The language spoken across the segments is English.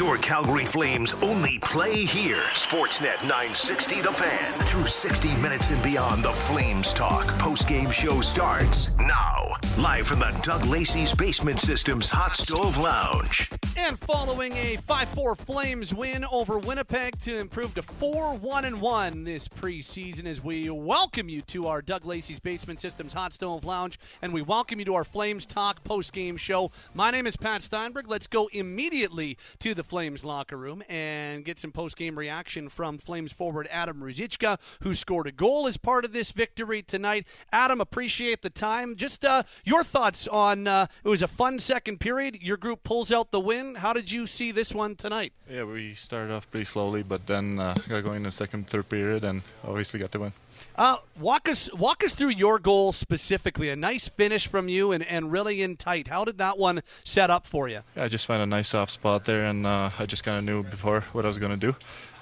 Your Calgary Flames only play here. Sportsnet 960 The Fan. Through 60 minutes and beyond, the Flames Talk post-game show starts now. Live from the Doug Lacey's Basement Systems Hot Stove Lounge. And following a 5-4 Flames win over Winnipeg to improve to 4-1-1 this preseason as we welcome you to our Doug Lacey's Basement Systems Hot Stove Lounge and we welcome you to our Flames Talk post-game show. My name is Pat Steinberg. Let's go immediately to the Flames locker room and get some post-game reaction from Flames forward Adam Ruzicka, who scored a goal as part of this victory tonight. Adam, appreciate the time. Just uh, your thoughts on uh, it was a fun second period. Your group pulls out the win. How did you see this one tonight? Yeah, we started off pretty slowly, but then uh, got going in the second, third period, and obviously got the win. Uh, walk us walk us through your goal specifically. A nice finish from you, and, and really in tight. How did that one set up for you? Yeah, I just found a nice soft spot there, and uh, I just kind of knew before what I was going to do.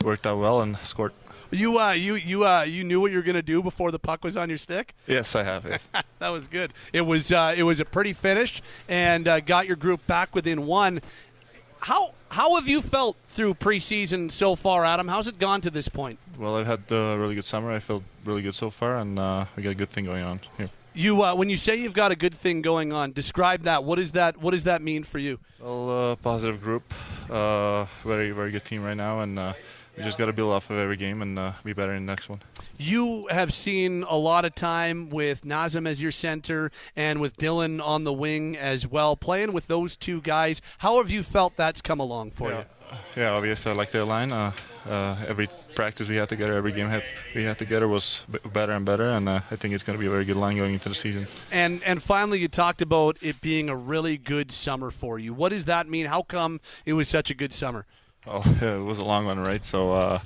Worked out well and scored. You uh, you you uh, you knew what you were going to do before the puck was on your stick. Yes, I have it. that was good. It was uh, it was a pretty finish, and uh, got your group back within one. How how have you felt through preseason so far, Adam? How's it gone to this point? well, I've had a really good summer. I feel really good so far, and uh, we got a good thing going on here. You uh, when you say you've got a good thing going on, describe that. What is that? What does that mean for you? Well, uh, positive group, uh, very very good team right now, and uh, we just got to build off of every game and uh, be better in the next one. You have seen a lot of time with Nazem as your center and with Dillon on the wing as well. Playing with those two guys, how have you felt that's come along for yeah. you? Yeah, obviously I like their line. Uh, uh, every practice we had together, every game we had together was better and better, and uh, I think it's going to be a very good line going into the season. And and finally, you talked about it being a really good summer for you. What does that mean? How come it was such a good summer? Well, it was a long one, right? So uh,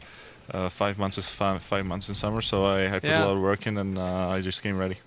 uh, five months is five, five months in summer, so I, I put Yeah. a lot of work in, and uh, I just came ready.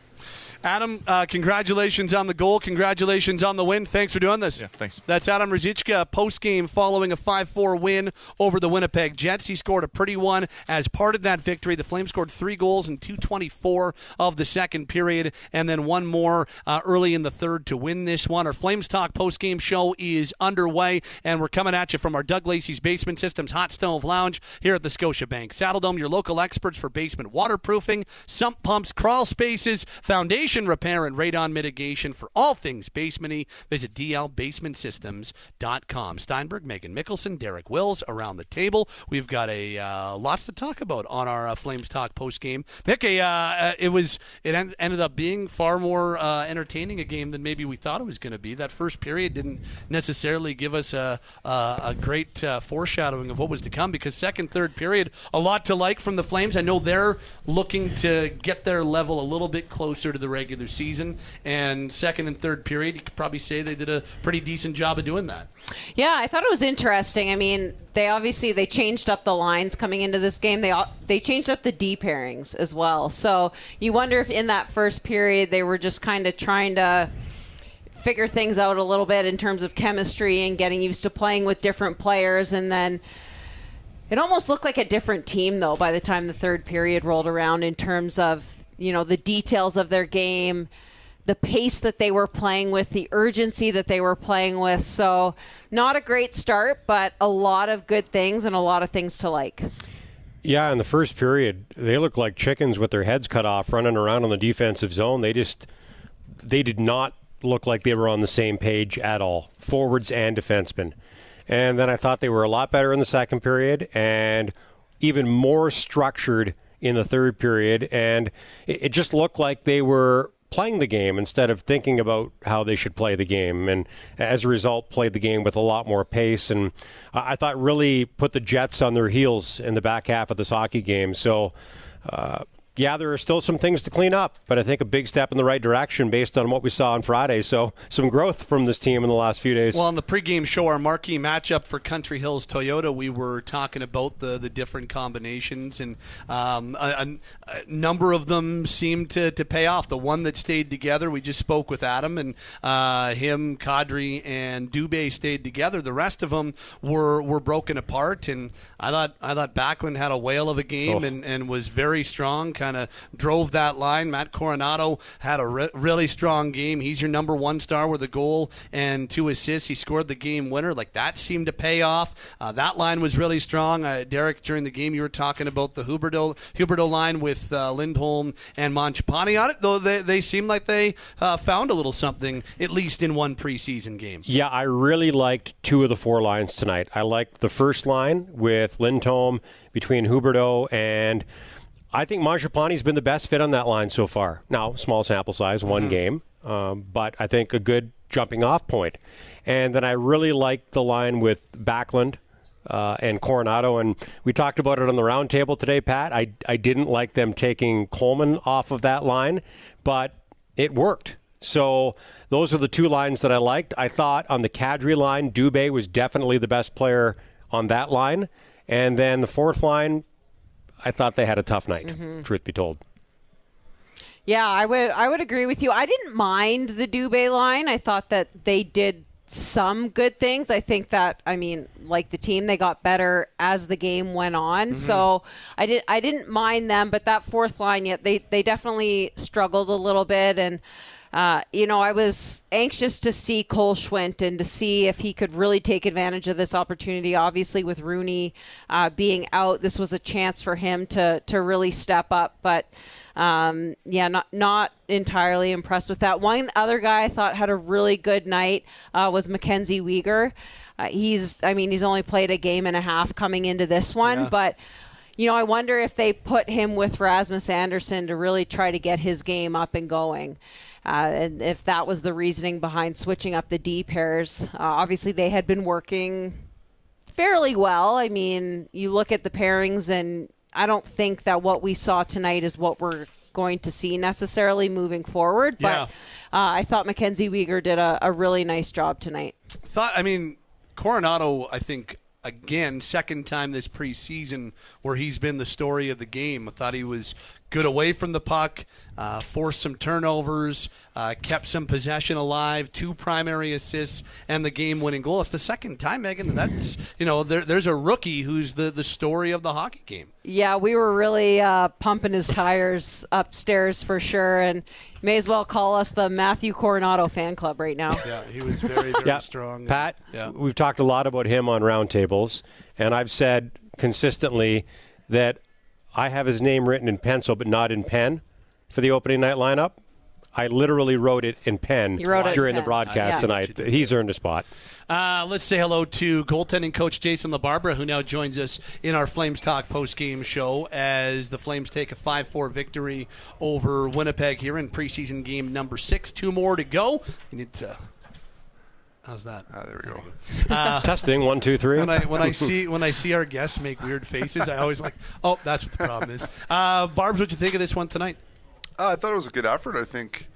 Adam, uh, congratulations on the goal. Congratulations on the win. Thanks for doing this. Yeah, thanks. That's Adam Ruzicka post game following a 5 4 win over the Winnipeg Jets. He scored a pretty one as part of that victory. The Flames scored three goals in 224 of the second period, and then one more uh, early in the third to win this one. Our Flames Talk post game show is underway, and we're coming at you from our Doug Lacey's Basement Systems Hot Stove Lounge here at the Scotiabank Saddledome, your local experts for basement waterproofing, sump pumps, crawl spaces, foundation repair, and radon mitigation for all things basementy. Visit dlbasementsystems.com. Steinberg, Meaghan Mikkelson, Derek Wills around the table. We've got a uh, lots to talk about on our uh, Flames Talk post game. Nick, uh, uh, it was it en- ended up being far more uh, entertaining a game than maybe we thought it was going to be. That first period didn't necessarily give us a a, a great uh, foreshadowing of what was to come because second, third period, a lot to like from the Flames. I know they're looking to get their level a little bit closer to the regular season, and second and third period, you could probably say they did a pretty decent job of doing that. Yeah, I thought it was interesting. I mean, they obviously they changed up the lines coming into this game. They they changed up the D pairings as well. So you wonder if in that first period they were just kind of trying to figure things out a little bit in terms of chemistry and getting used to playing with different players, and then. It almost looked like a different team, though, by the time the third period rolled around in terms of, you know, the details of their game, the pace that they were playing with, the urgency that they were playing with. So, not a great start, but a lot of good things and a lot of things to like. Yeah, in the first period, they looked like chickens with their heads cut off, running around on the defensive zone. They just, they did not look like they were on the same page at all, forwards and defensemen. And then I thought they were a lot better in the second period and even more structured in the third period. And it, it just looked like they were playing the game instead of thinking about how they should play the game. And as a result, played the game with a lot more pace. And I I thought really put the Jets on their heels in the back half of this hockey game. So, uh, yeah, there are still some things to clean up, but I think a big step in the right direction based on what we saw on Friday. So, some growth from this team in the last few days. Well, on the pregame show, our marquee matchup for Country Hills Toyota, we were talking about the, the different combinations, and um, a, a, number of them seemed to, to pay off. The one that stayed together, we just spoke with Adam, and uh, him, Kadri, and Dubé stayed together. The rest of them were, were broken apart, and I thought I thought Backlund had a whale of a game Oh. and, and was very strong. Kind kind of drove that line. Matt Coronato had a re- really strong game. He's your number one star with a goal and two assists. He scored the game winner. Like that seemed to pay off. Uh, that line was really strong. Uh, Derek, during the game, you were talking about the Huberdeau, Huberdeau line with uh, Lindholm and Mangiapane on it, though they, they seem like they uh, found a little something, at least in one preseason game. Yeah, I really liked two of the four lines tonight. I liked the first line with Lindholm between Huberdeau and I think Mangiapane's been the best fit on that line so far. Now, small sample size, one mm-hmm. game, um, but I think a good jumping off point. And then I really liked the line with Backlund uh, and Coronato. And we talked about it on the roundtable today, Pat. I, I didn't like them taking Coleman off of that line, but it worked. So those are the two lines that I liked. I thought on the Kadri line, Dubé was definitely the best player on that line. And then the fourth line, I thought they had a tough night, mm-hmm. truth be told. Yeah, I would I would agree with you. I didn't mind the Dubé line. I thought that they did some good things. I think that I mean, like the team, they got better as the game went on. Mm-hmm. So I did I didn't mind them, but that fourth line yet they they definitely struggled a little bit and uh, you know, I was anxious to see Cole Schwindt and to see if he could really take advantage of this opportunity. Obviously, with Rooney uh, being out, this was a chance for him to to really step up. But um, yeah, not not entirely impressed with that. One other guy I thought had a really good night uh, was Mackenzie Weegar. Uh, he's, I mean, he's only played a game and a half coming into this one, yeah. but you know, I wonder if they put him with Rasmus Andersson to really try to get his game up and going. Uh, and if that was the reasoning behind switching up the D pairs, uh, obviously they had been working fairly well. I mean, you look at the pairings, and I don't think that what we saw tonight is what we're going to see necessarily moving forward. But yeah. uh, I thought Mackenzie Weegar did a, a really nice job tonight. Thought, I mean, Coronato, I think again, second time this preseason where he's been the story of the game. I thought he was good away from the puck, uh, forced some turnovers, uh, kept some possession alive, two primary assists, and the game-winning goal. It's the second time, Megan. That's you know, there, there's a rookie who's the the story of the hockey game. Yeah, we were really uh, pumping his tires upstairs for sure, and may as well call us the Matthew Coronato fan club right now. Yeah, he was very very yeah. strong. Pat, yeah. we've talked a lot about him on roundtables, and I've said consistently that I have his name written in pencil but not in pen for the opening night lineup. I literally wrote it in pen during the broadcast yeah. tonight. He's earned a spot. Uh, let's say hello to goaltending coach Jason LaBarbera, who now joins us in our Flames Talk post-game show as the Flames take a 5-4 victory over Winnipeg here in preseason game number six. Two more to go. You need to How's that? Ah, there we go. Uh, Testing one, two, three. When I when I see when I see our guests make weird faces, I always like, oh, that's what the problem is. Uh, Barb's, what do you think of this one tonight? Uh, I thought it was a good effort. I think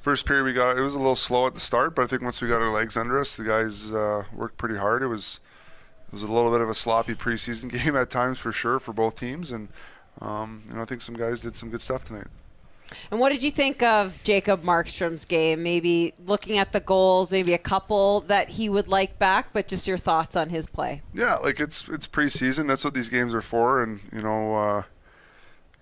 first period we got it was a little slow at the start, but I think once we got our legs under us, the guys uh, worked pretty hard. It was it was a little bit of a sloppy preseason game at times for sure for both teams, and um, you know I think some guys did some good stuff tonight. And what did you think of Jacob Markstrom's game? Maybe looking at the goals, maybe a couple that he would like back, but just your thoughts on his play. Yeah, like it's it's preseason. That's what these games are for, and you know. Uh,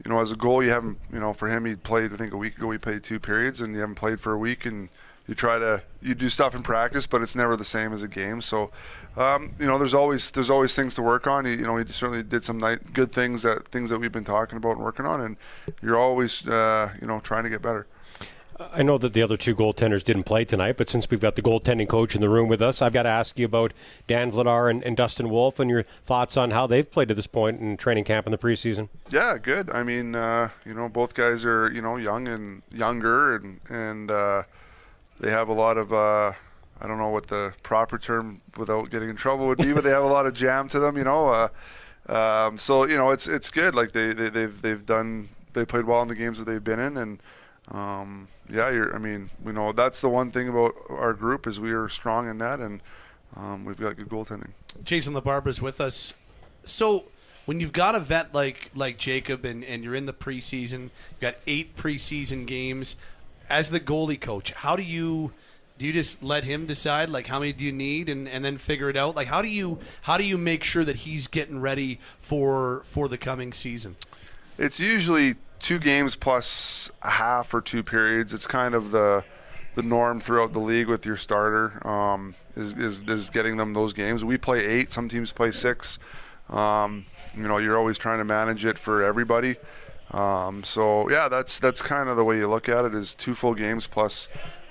you know, as a goal, you haven't, you know, for him, he played, I think a week ago, he played two periods, and you haven't played for a week, and you try to you do stuff in practice, but it's never the same as a game. So, um, you know, there's always there's always things to work on. You, you know, he certainly did some night, good things that things that we've been talking about and working on, and you're always uh, you know trying to get better. I know that the other two goaltenders didn't play tonight, but since we've got the goaltending coach in the room with us, I've got to ask you about Dan Vladar and, and Dustin Wolf and your thoughts on how they've played to this point in training camp in the preseason. Yeah, good. I mean, uh, you know, both guys are you know young and younger, and and uh, they have a lot of uh, I don't know what the proper term without getting in trouble would be, but they have a lot of jam to them, you know. Uh, um, so you know it's it's good. Like they, they they've they've done they played well in the games that they've been in, and um, yeah, you're, I mean you know that's the one thing about our group is we are strong in that, and um, we've got good goaltending. Jason LaBarbera is with us. So when you've got a vet like like Jacob and, and you're in the preseason, you've got eight preseason games as the goalie coach, how do you do you just let him decide like how many do you need and, and then figure it out? Like how do you how do you make sure that he's getting ready for for the coming season? It's usually two games plus a half or two periods. It's kind of the the norm throughout the league with your starter um, is, is is getting them those games. We play eight. Some teams play six. Um, you know, you're always trying to manage it for everybody. Um, so yeah, that's that's kind of the way you look at it: is two full games plus,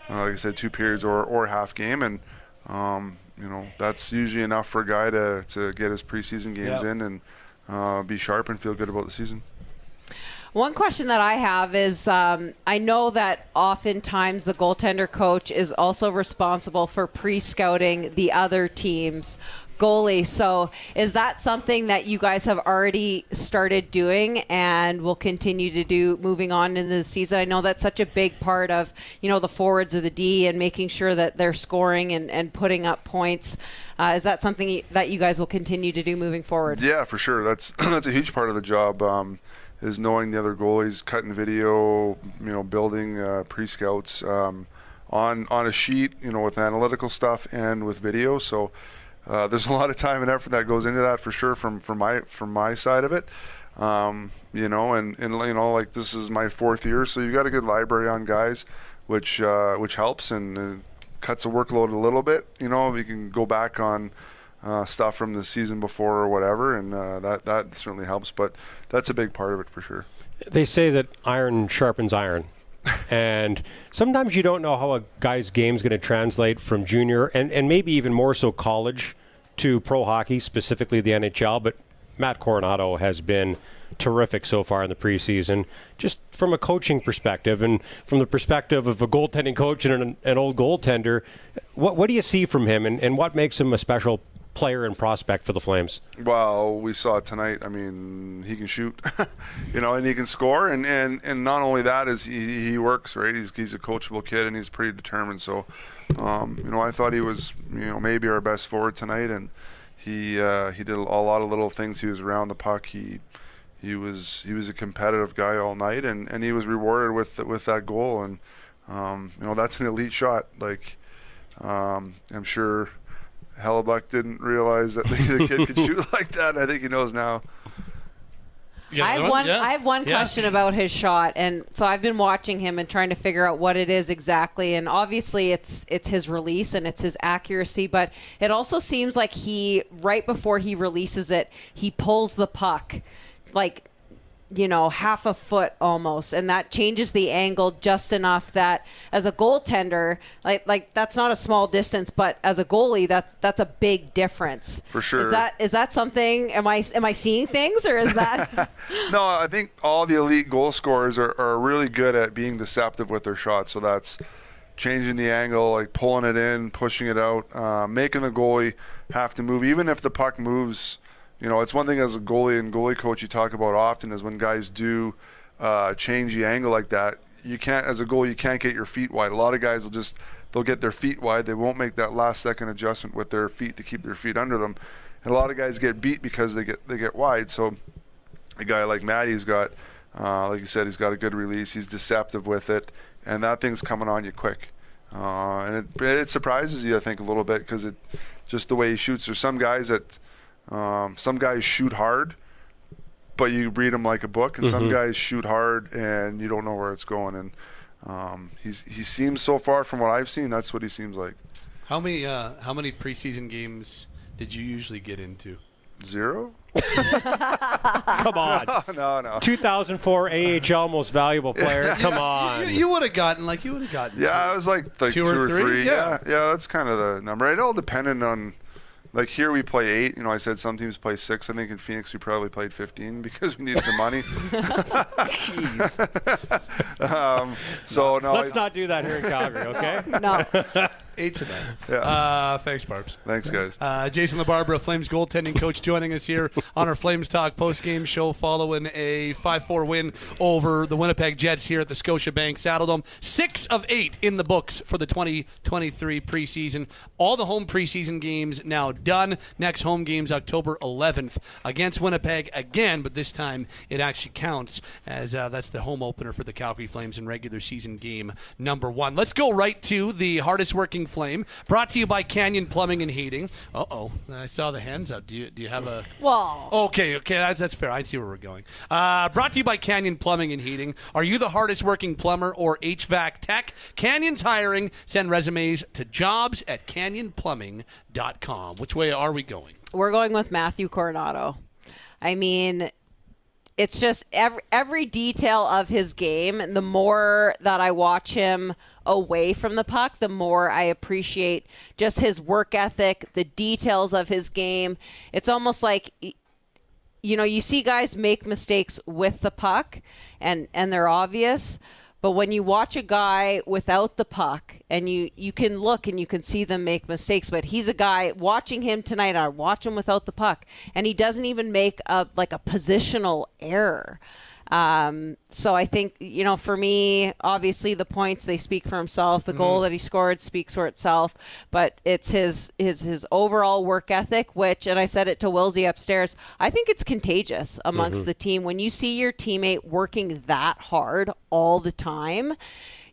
uh, like I said, two periods or or half game, and um, you know that's usually enough for a guy to to get his preseason games Yep. in and uh, be sharp and feel good about the season. One question that I have is um, I know that oftentimes the goaltender coach is also responsible for pre scouting the other team's goalie. So is that something that you guys have already started doing and will continue to do moving on into the season? I know that's such a big part of, you know, the forwards of the D and making sure that they're scoring and, and putting up points. Uh, is that something that you guys will continue to do moving forward? Yeah, for sure. That's that's a huge part of the job. Um, is knowing the other goalies, cutting video, you know, building uh, pre-scouts um, on on a sheet, you know, with analytical stuff and with video. So uh, there's a lot of time and effort that goes into that for sure from from my from my side of it. Um, you know, and and you know, like this is my fourth year, so you've got a good library on guys, which uh, which helps and. Uh, cuts the workload a little bit. You know, we can go back on uh, stuff from the season before or whatever, and uh, that that certainly helps. But that's a big part of it for sure. They say that iron sharpens iron. and sometimes you don't know how a guy's game is going to translate from junior and, and maybe even more so college to pro hockey, specifically the NHL. But Matt Coronato has been terrific so far in the preseason, just from a coaching perspective and from the perspective of a goaltending coach and an, an old goaltender. What, what do you see from him, and, and what makes him a special player and prospect for the Flames? Well, we saw tonight. I mean, he can shoot, you know, and he can score, and, and, and not only that is he, he works right. He's he's a coachable kid, and he's pretty determined. So, um, you know, I thought he was you know maybe our best forward tonight, and he uh, he did a lot of little things. He was around the puck. He he was he was a competitive guy all night, and, and he was rewarded with with that goal. And um, you know, that's an elite shot. Like um, I'm sure. Hellebuyck didn't realize that the, the kid could shoot like that. I think he knows now. You I have another one. Yeah. I have one Yeah. question about his shot, and so I've been watching him and trying to figure out what it is exactly. And obviously, it's it's his release and it's his accuracy, but it also seems like he right before he releases it, he pulls the puck, like you know half a foot almost, and that changes the angle just enough that as a goaltender, like like that's not a small distance, but as a goalie, that's that's a big difference. For sure. Is that is that something? Am I am I seeing things, or is that? No, I think all the elite goal scorers are, are really good at being deceptive with their shots. So that's changing the angle, like pulling it in, pushing it out, uh, making the goalie have to move. Even if the puck moves, you know, it's one thing as a goalie and goalie coach you talk about often is when guys do uh, change the angle like that. You can't, as a goalie, you can't get your feet wide. A lot of guys will just they'll get their feet wide. They won't make that last second adjustment with their feet to keep their feet under them. And a lot of guys get beat because they get they get wide. So a guy like Matty's got, uh, like you said, he's got a good release. He's deceptive with it, and that thing's coming on you quick. Uh, and it, it surprises you, I think, a little bit because it just the way he shoots. There's some guys that, um, some guys shoot hard, but you read them like a book, and some guys shoot hard and you don't know where it's going. And um, he's he seems so far from what I've seen, that's what he seems like. How many uh, how many preseason games did you usually get into? Zero? Come on. no, no. 2004 AHL most valuable player. Come on. You, you would have gotten like you would have gotten. Yeah, I was like like Two two, or or three? three. Yeah. Yeah. yeah, that's kind of the number. It all depended on, like here we play eight. You know, I said some teams play six. I think in Phoenix we probably played fifteen because we needed the money. um, so no, Let's I- not do that here in Calgary, okay? no. Eight's enough. Yeah. Uh, thanks, Barbs. thanks guys. Uh, Jason LaBarbera, Flames goaltending coach, joining us here on our Flames Talk post-game show following a 5-4 win over the Winnipeg Jets here at the Scotiabank Saddledome. Six of eight in the books for the 2023 preseason. All the home preseason games now done. Next home games October 11th against Winnipeg again, but this time it actually counts as uh, that's the home opener for the Calgary Flames in regular season game number one. Let's go right to the hardest working Flame. Brought to you by Canyon Plumbing and Heating. Uh oh, I saw the hands up. Do you do you have a? Well, Okay, okay, that's, that's fair. I see where we're going. Uh, brought to you by Canyon Plumbing and Heating. Are you the hardest working plumber or HVAC tech? Canyon's hiring. Send resumes to jobs at canyonplumbing.com. Which way are we going? we're going with Matthew Coronato. I mean, it's just every every detail of his game. And the more that I watch him away from the puck, the more I appreciate just his work ethic, the details of his game. It's almost like you know, you see guys make mistakes with the puck and and they're obvious, but when you watch a guy without the puck and you you can look and you can see them make mistakes, but he's a guy watching him tonight, I watch him without the puck and he doesn't even make a like a positional error. Um, so I think you know, for me, obviously the points they speak for himself. The goal that he scored speaks for itself. But it's his his his overall work ethic, which, and I said it to Wilsey upstairs. I think it's contagious amongst the team when you see your teammate working that hard all the time.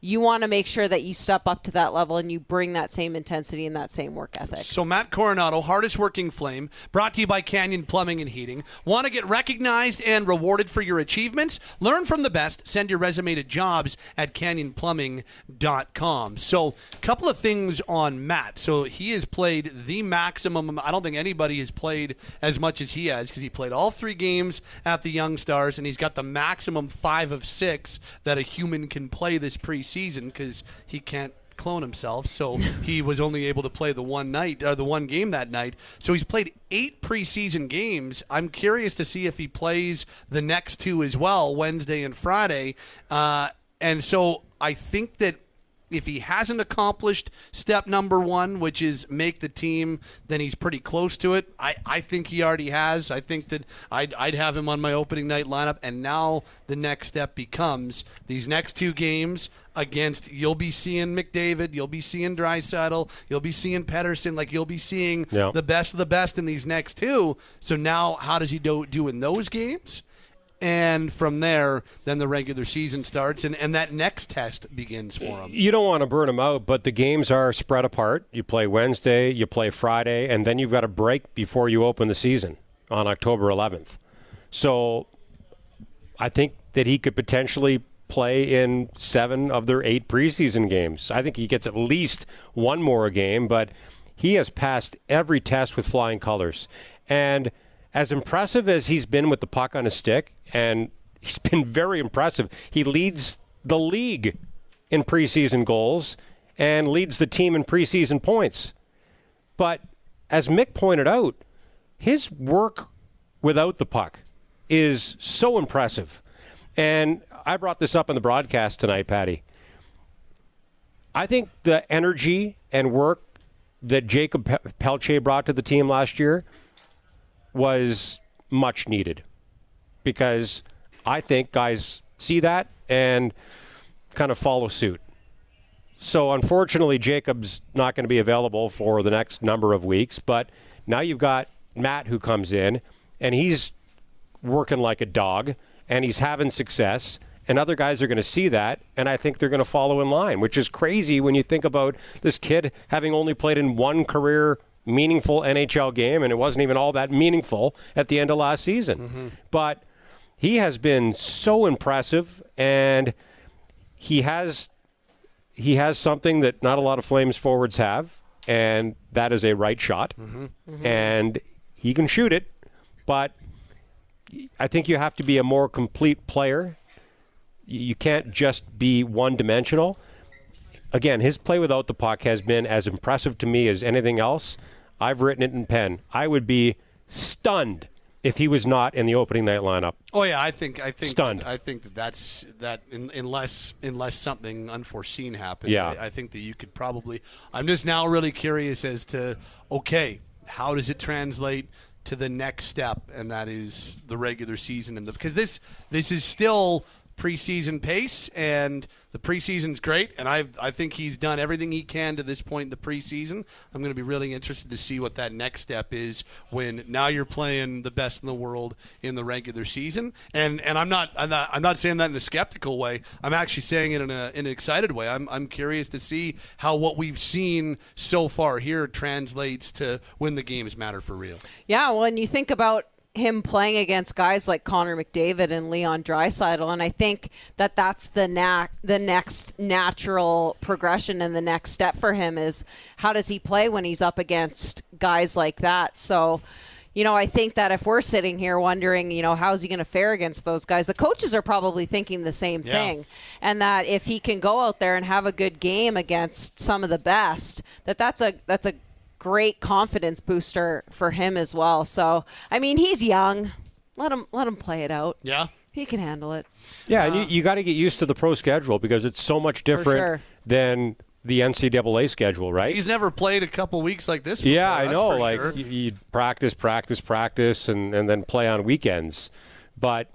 You want to make sure that you step up to that level and you bring that same intensity and that same work ethic. So Matt Coronato, hardest working flame, brought to you by Canyon Plumbing and Heating. Want to get recognized and rewarded for your achievements? Learn from the best. Send your resume to jobs at canyonplumbing.com. So, a couple of things on Matt. So, he has played the maximum. I don't think anybody has played as much as he has because he played all three games at the Young Stars and he's got the maximum five of six that a human can play this preseason because he can't clone himself, so he was only able to play the one night, uh, the one game that night. So he's played eight preseason games. I'm curious to see if he plays the next two as well, Wednesday and Friday. Uh, and so I think that if he hasn't accomplished step number one, which is make the team, then he's pretty close to it. I, I think he already has. I think that I'd, I'd have him on my opening night lineup. And now the next step becomes these next two games against, you'll be seeing McDavid, you'll be seeing Draisaitl, you'll be seeing Pettersson, like you'll be seeing Yeah. the best of the best in these next two. So now how does he do, do in those games? And from there, then the regular season starts, and, and that next test begins for him. You don't want to burn them out, but the games are spread apart. You play Wednesday, you play Friday, and then you've got a break before you open the season on October 11th. So I think that he could potentially play in seven of their eight preseason games. I think he gets at least one more game, but he has passed every test with flying colors. And as impressive as he's been with the puck on his stick, and he's been very impressive, he leads the league in preseason goals and leads the team in preseason points. But as Mick pointed out, his work without the puck is so impressive. And I brought this up in the broadcast tonight, Patty. I think the energy and work that Jacob Pe- Pelche brought to the team last year was much needed because I think guys see that and kind of follow suit. So unfortunately, Jacob's not going to be available for the next number of weeks. But now you've got Matt who comes in, and he's working like a dog, and he's having success. And other guys are going to see that, and I think they're going to follow in line, which is crazy when you think about this kid having only played in one career meaningful NHL game, and it wasn't even all that meaningful at the end of last season. Mm-hmm. But he has been so impressive, and he has he has something that not a lot of Flames forwards have, and that is a right shot. Mm-hmm. Mm-hmm. And he can shoot it, but I think you have to be a more complete player. You you can't just be one dimensional. Again, his play without the puck has been as impressive to me as anything else. I've written it in pen. I would be stunned if he was not in the opening night lineup. Oh yeah, I think I think Stunned. I think that that's that in, unless unless something unforeseen happens. Yeah. I, I think that you could probably. I'm just now really curious as to okay, how does it translate to the next step, and that is the regular season, and the because this this is still preseason pace, and the preseason's great. And I I think he's done everything he can to this point in the preseason. I'm going to be really interested to see what that next step is when now you're playing the best in the world in the regular season. And and I'm not I'm not, I'm not saying that in a skeptical way. I'm actually saying it in a in an excited way. I'm I'm curious to see how what we've seen so far here translates to when the games matter for real. Yeah, well, and you think about him playing against guys like Connor McDavid and Leon Draisaitl, and I think that that's the na- the next natural progression and the next step for him is how does he play when he's up against guys like that? So. You know, I think that if we're sitting here wondering, you know, how's he going to fare against those guys, the coaches are probably thinking the same Yeah. thing. And that if he can go out there and have a good game against some of the best, that that's a that's a great confidence booster for him as well. So, I mean, he's young. Let him let him play it out. Yeah. He can handle it. Yeah, and you, uh, you got to get used to the pro schedule because it's so much different sure. than the NCAA schedule, right? He's never played a couple weeks like this. Before, yeah, I know. Like sure. you, you practice, practice, practice, and, and then play on weekends. But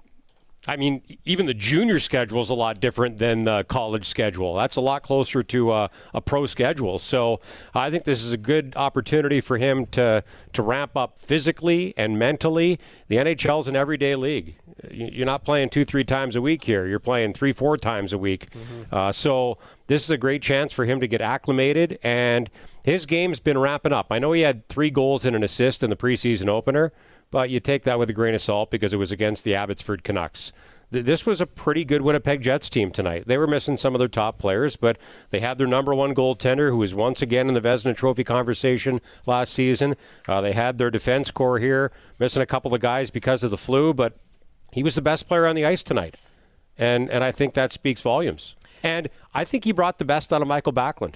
I mean, even the junior schedule is a lot different than the college schedule. That's a lot closer to a, a pro schedule. So I think this is a good opportunity for him to to ramp up physically and mentally. The NHL is an everyday league. You- You're not playing two, three times a week here. You're playing three, four times a week. Uh, so this is a great chance for him to get acclimated. And his game's been ramping up. I know he had three goals and an assist in the preseason opener but you take that with a grain of salt because it was against the Abbotsford Canucks. This was a pretty good Winnipeg Jets team tonight. They were missing some of their top players, but they had their number one goaltender, who was once again in the Vezina Trophy conversation last season. Uh, they had their defense core here, missing a couple of guys because of the flu, but he was the best player on the ice tonight, and and I think that speaks volumes. And I think he brought the best out of Mikael Backlund.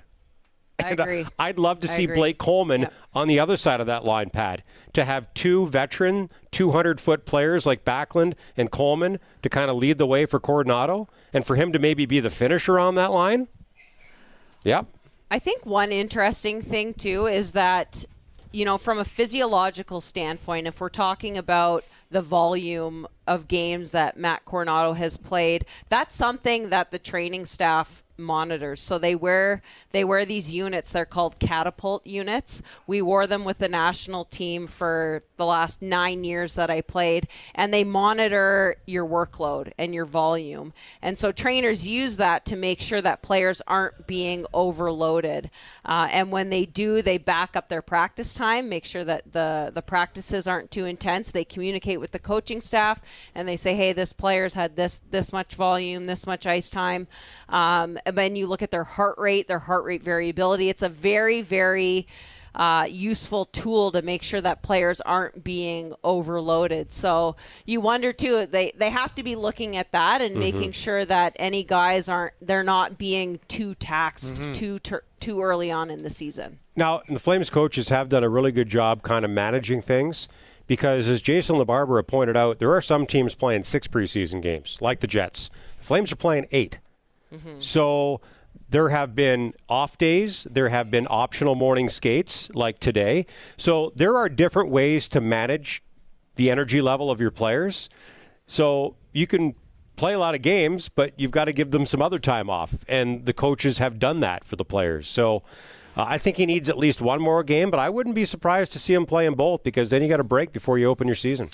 I And, uh, agree. I'd love to I see agree. Blake Coleman Yep. on the other side of that line pad to have two veteran 200 foot players like Backlund and Coleman to kind of lead the way for Coronato and for him to maybe be the finisher on that line. Yep. I think one interesting thing too is that you know from a physiological standpoint if we're talking about the volume of games that Matt Coronato has played that's something that the training staff monitors. So they wear they wear these units. They're called catapult units. We wore them with the national team for the last 9 years that I played and they monitor your workload and your volume. And so trainers use that to make sure that players aren't being overloaded. Uh, and when they do they back up their practice time make sure that the the practices aren't too intense. They communicate with the coaching staff and they say hey this player's had this this much volume this much ice time. Um, and then you look at their heart rate their heart rate variability it's a very very uh, useful tool to make sure that players aren't being overloaded. So you wonder too. They they have to be looking at that and making sure that any guys aren't they're not being too taxed too tur too early on in the season. Now, the Flames coaches have done a really good job kind of managing things because, as Jason LaBarbera pointed out, there are some teams playing six preseason games, like the Jets. The Flames are playing 8 So there have been off days, there have been optional morning skates, like today. So there are different ways to manage the energy level of your players. So you can play a lot of games, but you've got to give them some other time off. And the coaches have done that for the players. So uh, I think he needs at least one more game, but I wouldn't be surprised to see him play in both because then you got a break before you open your season.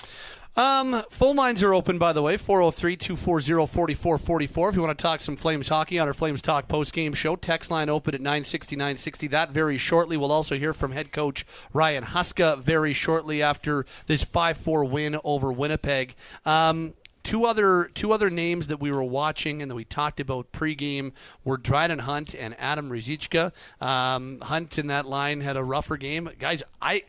Um, phone lines are open, by the way, 403 240 4444. If you want to talk some Flames hockey on our Flames Talk post-game show, text line open at 960 960. That very shortly. We'll also hear from head coach Ryan Huska very shortly after this 5 4 win over Winnipeg. Um, Two other two other names that we were watching and that we talked about pregame were Dryden Hunt and Adam Ruzicka. Um, Hunt in that line had a rougher game, guys. I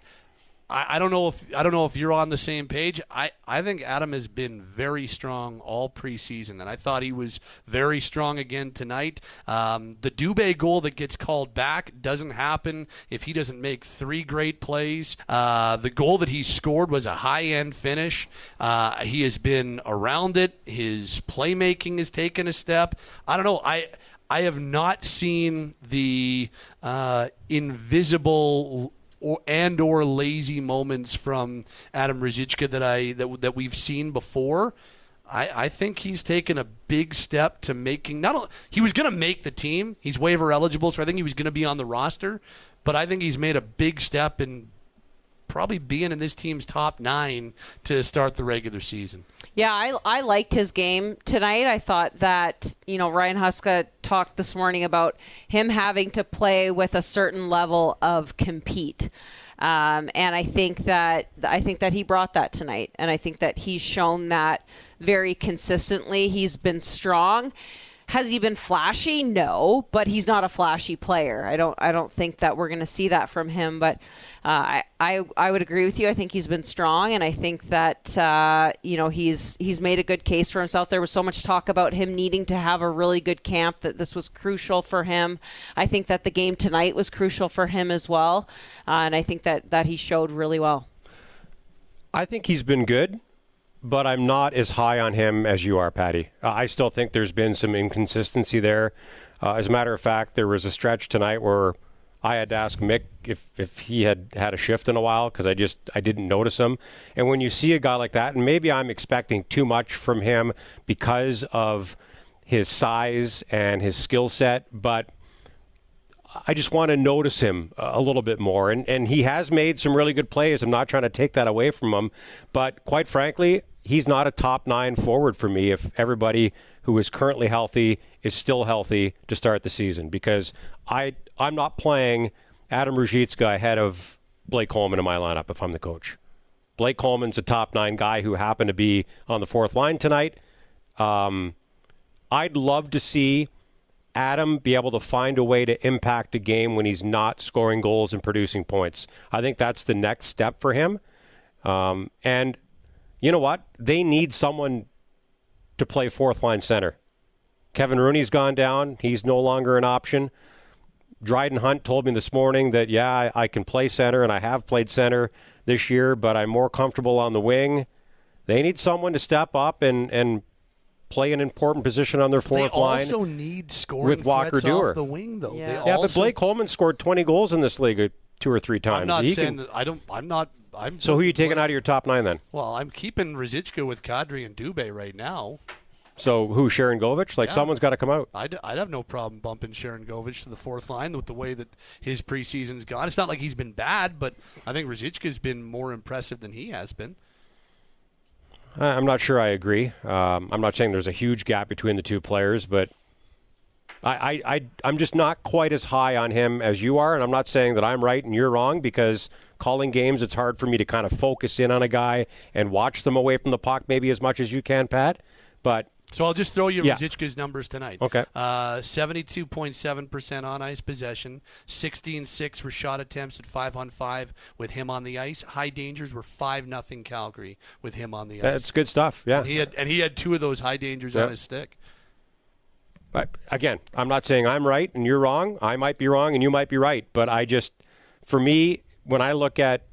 I, I don't know if I don't know if you're on the same page. I, I think Adam has been very strong all preseason, and I thought he was very strong again tonight. Um, the Dubé goal that gets called back doesn't happen if he doesn't make three great plays. Uh, the goal that he scored was a high end finish. Uh, he has been around it. His playmaking has taken a step. I don't know. I. I have not seen the uh, invisible or and or lazy moments from Adam Ruzicka that I that that we've seen before. I, I think he's taken a big step to making not only he was going to make the team. He's waiver eligible, so I think he was going to be on the roster. But I think he's made a big step in probably being in this team's top nine to start the regular season. Yeah, I, I liked his game tonight. I thought that, you know, Ryan Huska talked this morning about him having to play with a certain level of compete. Um, and I think that I think that he brought that tonight, and I think that he's shown that very consistently. He's been strong. Has he been flashy? No, but he's not a flashy player. I don't. I don't think that we're going to see that from him. But uh, I, I, I would agree with you. I think he's been strong, and I think that uh, you know he's he's made a good case for himself. There was so much talk about him needing to have a really good camp that this was crucial for him. I think that the game tonight was crucial for him as well, uh, and I think that that he showed really well. I think he's been good but I'm not as high on him as you are, Patty. Uh, I still think there's been some inconsistency there. Uh, as a matter of fact, there was a stretch tonight where I had to ask Mick if, if he had had a shift in a while because I just I didn't notice him. And when you see a guy like that, and maybe I'm expecting too much from him because of his size and his skill set, but I just want to notice him a little bit more. And and he has made some really good plays. I'm not trying to take that away from him, but quite frankly, he's not a top nine forward for me if everybody who is currently healthy is still healthy to start the season because I I'm not playing Adam Ruzicka ahead of Blake Coleman in my lineup if I'm the coach. Blake Coleman's a top nine guy who happened to be on the fourth line tonight. Um, I'd love to see Adam be able to find a way to impact a game when he's not scoring goals and producing points. I think that's the next step for him. Um, and you know what? They need someone to play fourth line center. Kevin Rooney's gone down. He's no longer an option. Dryden Hunt told me this morning that, yeah, I, I, can play center, and I have played center this year, but I'm more comfortable on the wing. They need someone to step up and, and play an important position on their fourth they line. They also need scoring with Walker Duehr. the wing, though. Yeah, yeah but Blake Coleman scored 20 goals in this league uh, two or three times. I'm not he saying can... that I don't. I'm not I'm so who are you taking out of your top nine then? Well, I'm keeping Ruzicka with Kadri and Dubé right now. So who, Sharangovich? Like yeah. someone's got to come out. I'd, I'd have no problem bumping Sharangovich to the fourth line with the way that his preseason's gone. It's not like he's been bad, but I think Ruzicka's been more impressive than he has been. I'm not sure I agree. Um, I'm not saying there's a huge gap between the two players, but I, I, I, am just not quite as high on him as you are, and I'm not saying that I'm right and you're wrong because calling games, it's hard for me to kind of focus in on a guy and watch them away from the puck maybe as much as you can, Pat. But so I'll just throw you yeah. Numbers tonight. Okay. Uh, 72.7% on ice possession, 16 6 were shot attempts at 5 on 5 with him on the ice. High dangers were 5 nothing Calgary with him on the ice. That's good stuff, yeah. And he had, and he had two of those high dangers yeah. on his stick. But again, I'm not saying I'm right and you're wrong. I might be wrong and you might be right. But I just, for me, when I look at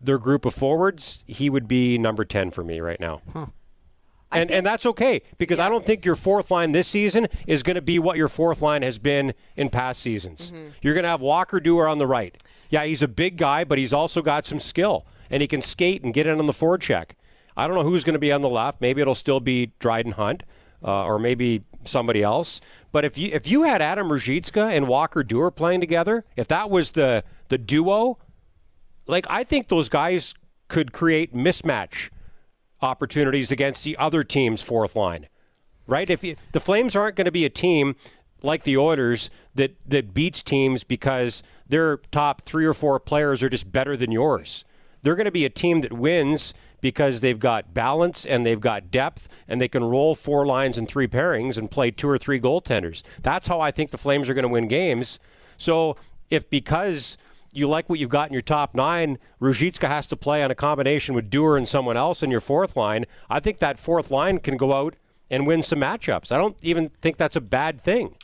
their group of forwards, he would be number 10 for me right now. Huh. And, and that's okay because yeah. I don't think your fourth line this season is going to be what your fourth line has been in past seasons. Mm-hmm. You're going to have Walker Duehr on the right. Yeah, he's a big guy, but he's also got some skill and he can skate and get in on the forecheck. I don't know who's going to be on the left. Maybe it'll still be Dryden Hunt uh, or maybe somebody else. But if you if you had Adam Ruzicka and Walker Duehr playing together, if that was the the duo, like I think those guys could create mismatch opportunities against the other team's fourth line. Right? If you, the Flames aren't going to be a team like the Oilers that that beats teams because their top 3 or 4 players are just better than yours. They're going to be a team that wins because they've got balance and they've got depth and they can roll four lines and three pairings and play two or three goaltenders. That's how I think the Flames are going to win games. So if because you like what you've got in your top nine, Ruzicka has to play on a combination with Duehr and someone else in your fourth line, I think that fourth line can go out and win some matchups. I don't even think that's a bad thing.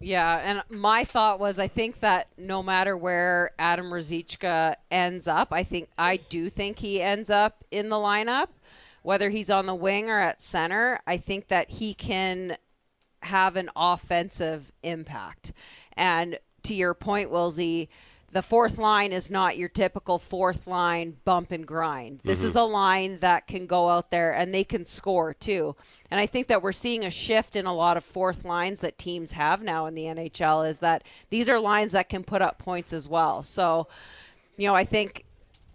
Yeah, and my thought was I think that no matter where Adam Ruzicka ends up, I think I do think he ends up in the lineup, whether he's on the wing or at center. I think that he can have an offensive impact. And to your point, Wilsey, the fourth line is not your typical fourth line bump and grind. This is mm-hmm. a line that can go out there and they can score too. And I think that we're seeing a shift in a lot of fourth lines that teams have now in the NHL is that these are lines that can put up points as well. So, you know, I think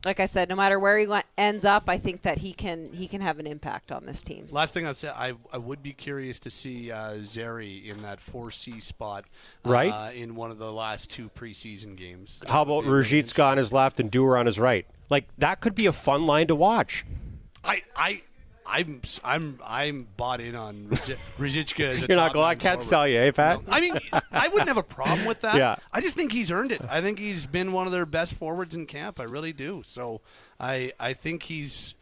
like I said, no matter where he went, ends up, I think that he can he can have an impact on this team. Last thing I'd say, I, I would be curious to see uh, Zary in that 4C spot, uh, Right. in one of the last two preseason games. How about Ruzicka on his left and Duehr on his right? Like that could be a fun line to watch. I I I'm I'm I'm bought in on Ruzicka as a You're not going. I can't forward. sell you, eh, Pat? I mean, I wouldn't have a problem with that. Yeah. I just think he's earned it. I think he's been one of their best forwards in camp. I really do. So I I think he's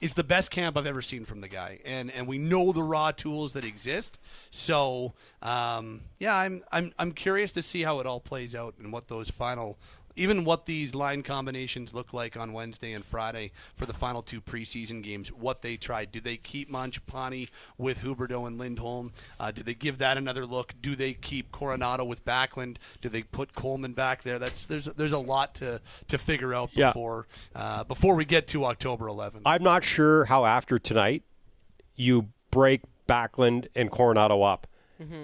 it's the best camp I've ever seen from the guy, and and we know the raw tools that exist. So um, yeah, I'm I'm I'm curious to see how it all plays out and what those final. Even what these line combinations look like on Wednesday and Friday for the final two preseason games, what they tried. Do they keep Mangiapane with Huberdeau and Lindholm? Uh, do they give that another look? Do they keep Coronato with Backlund? Do they put Coleman back there? That's there's there's a lot to, to figure out Yeah. before uh, before we get to October 11th. I'm not sure how after tonight you break Backlund and Coronato up,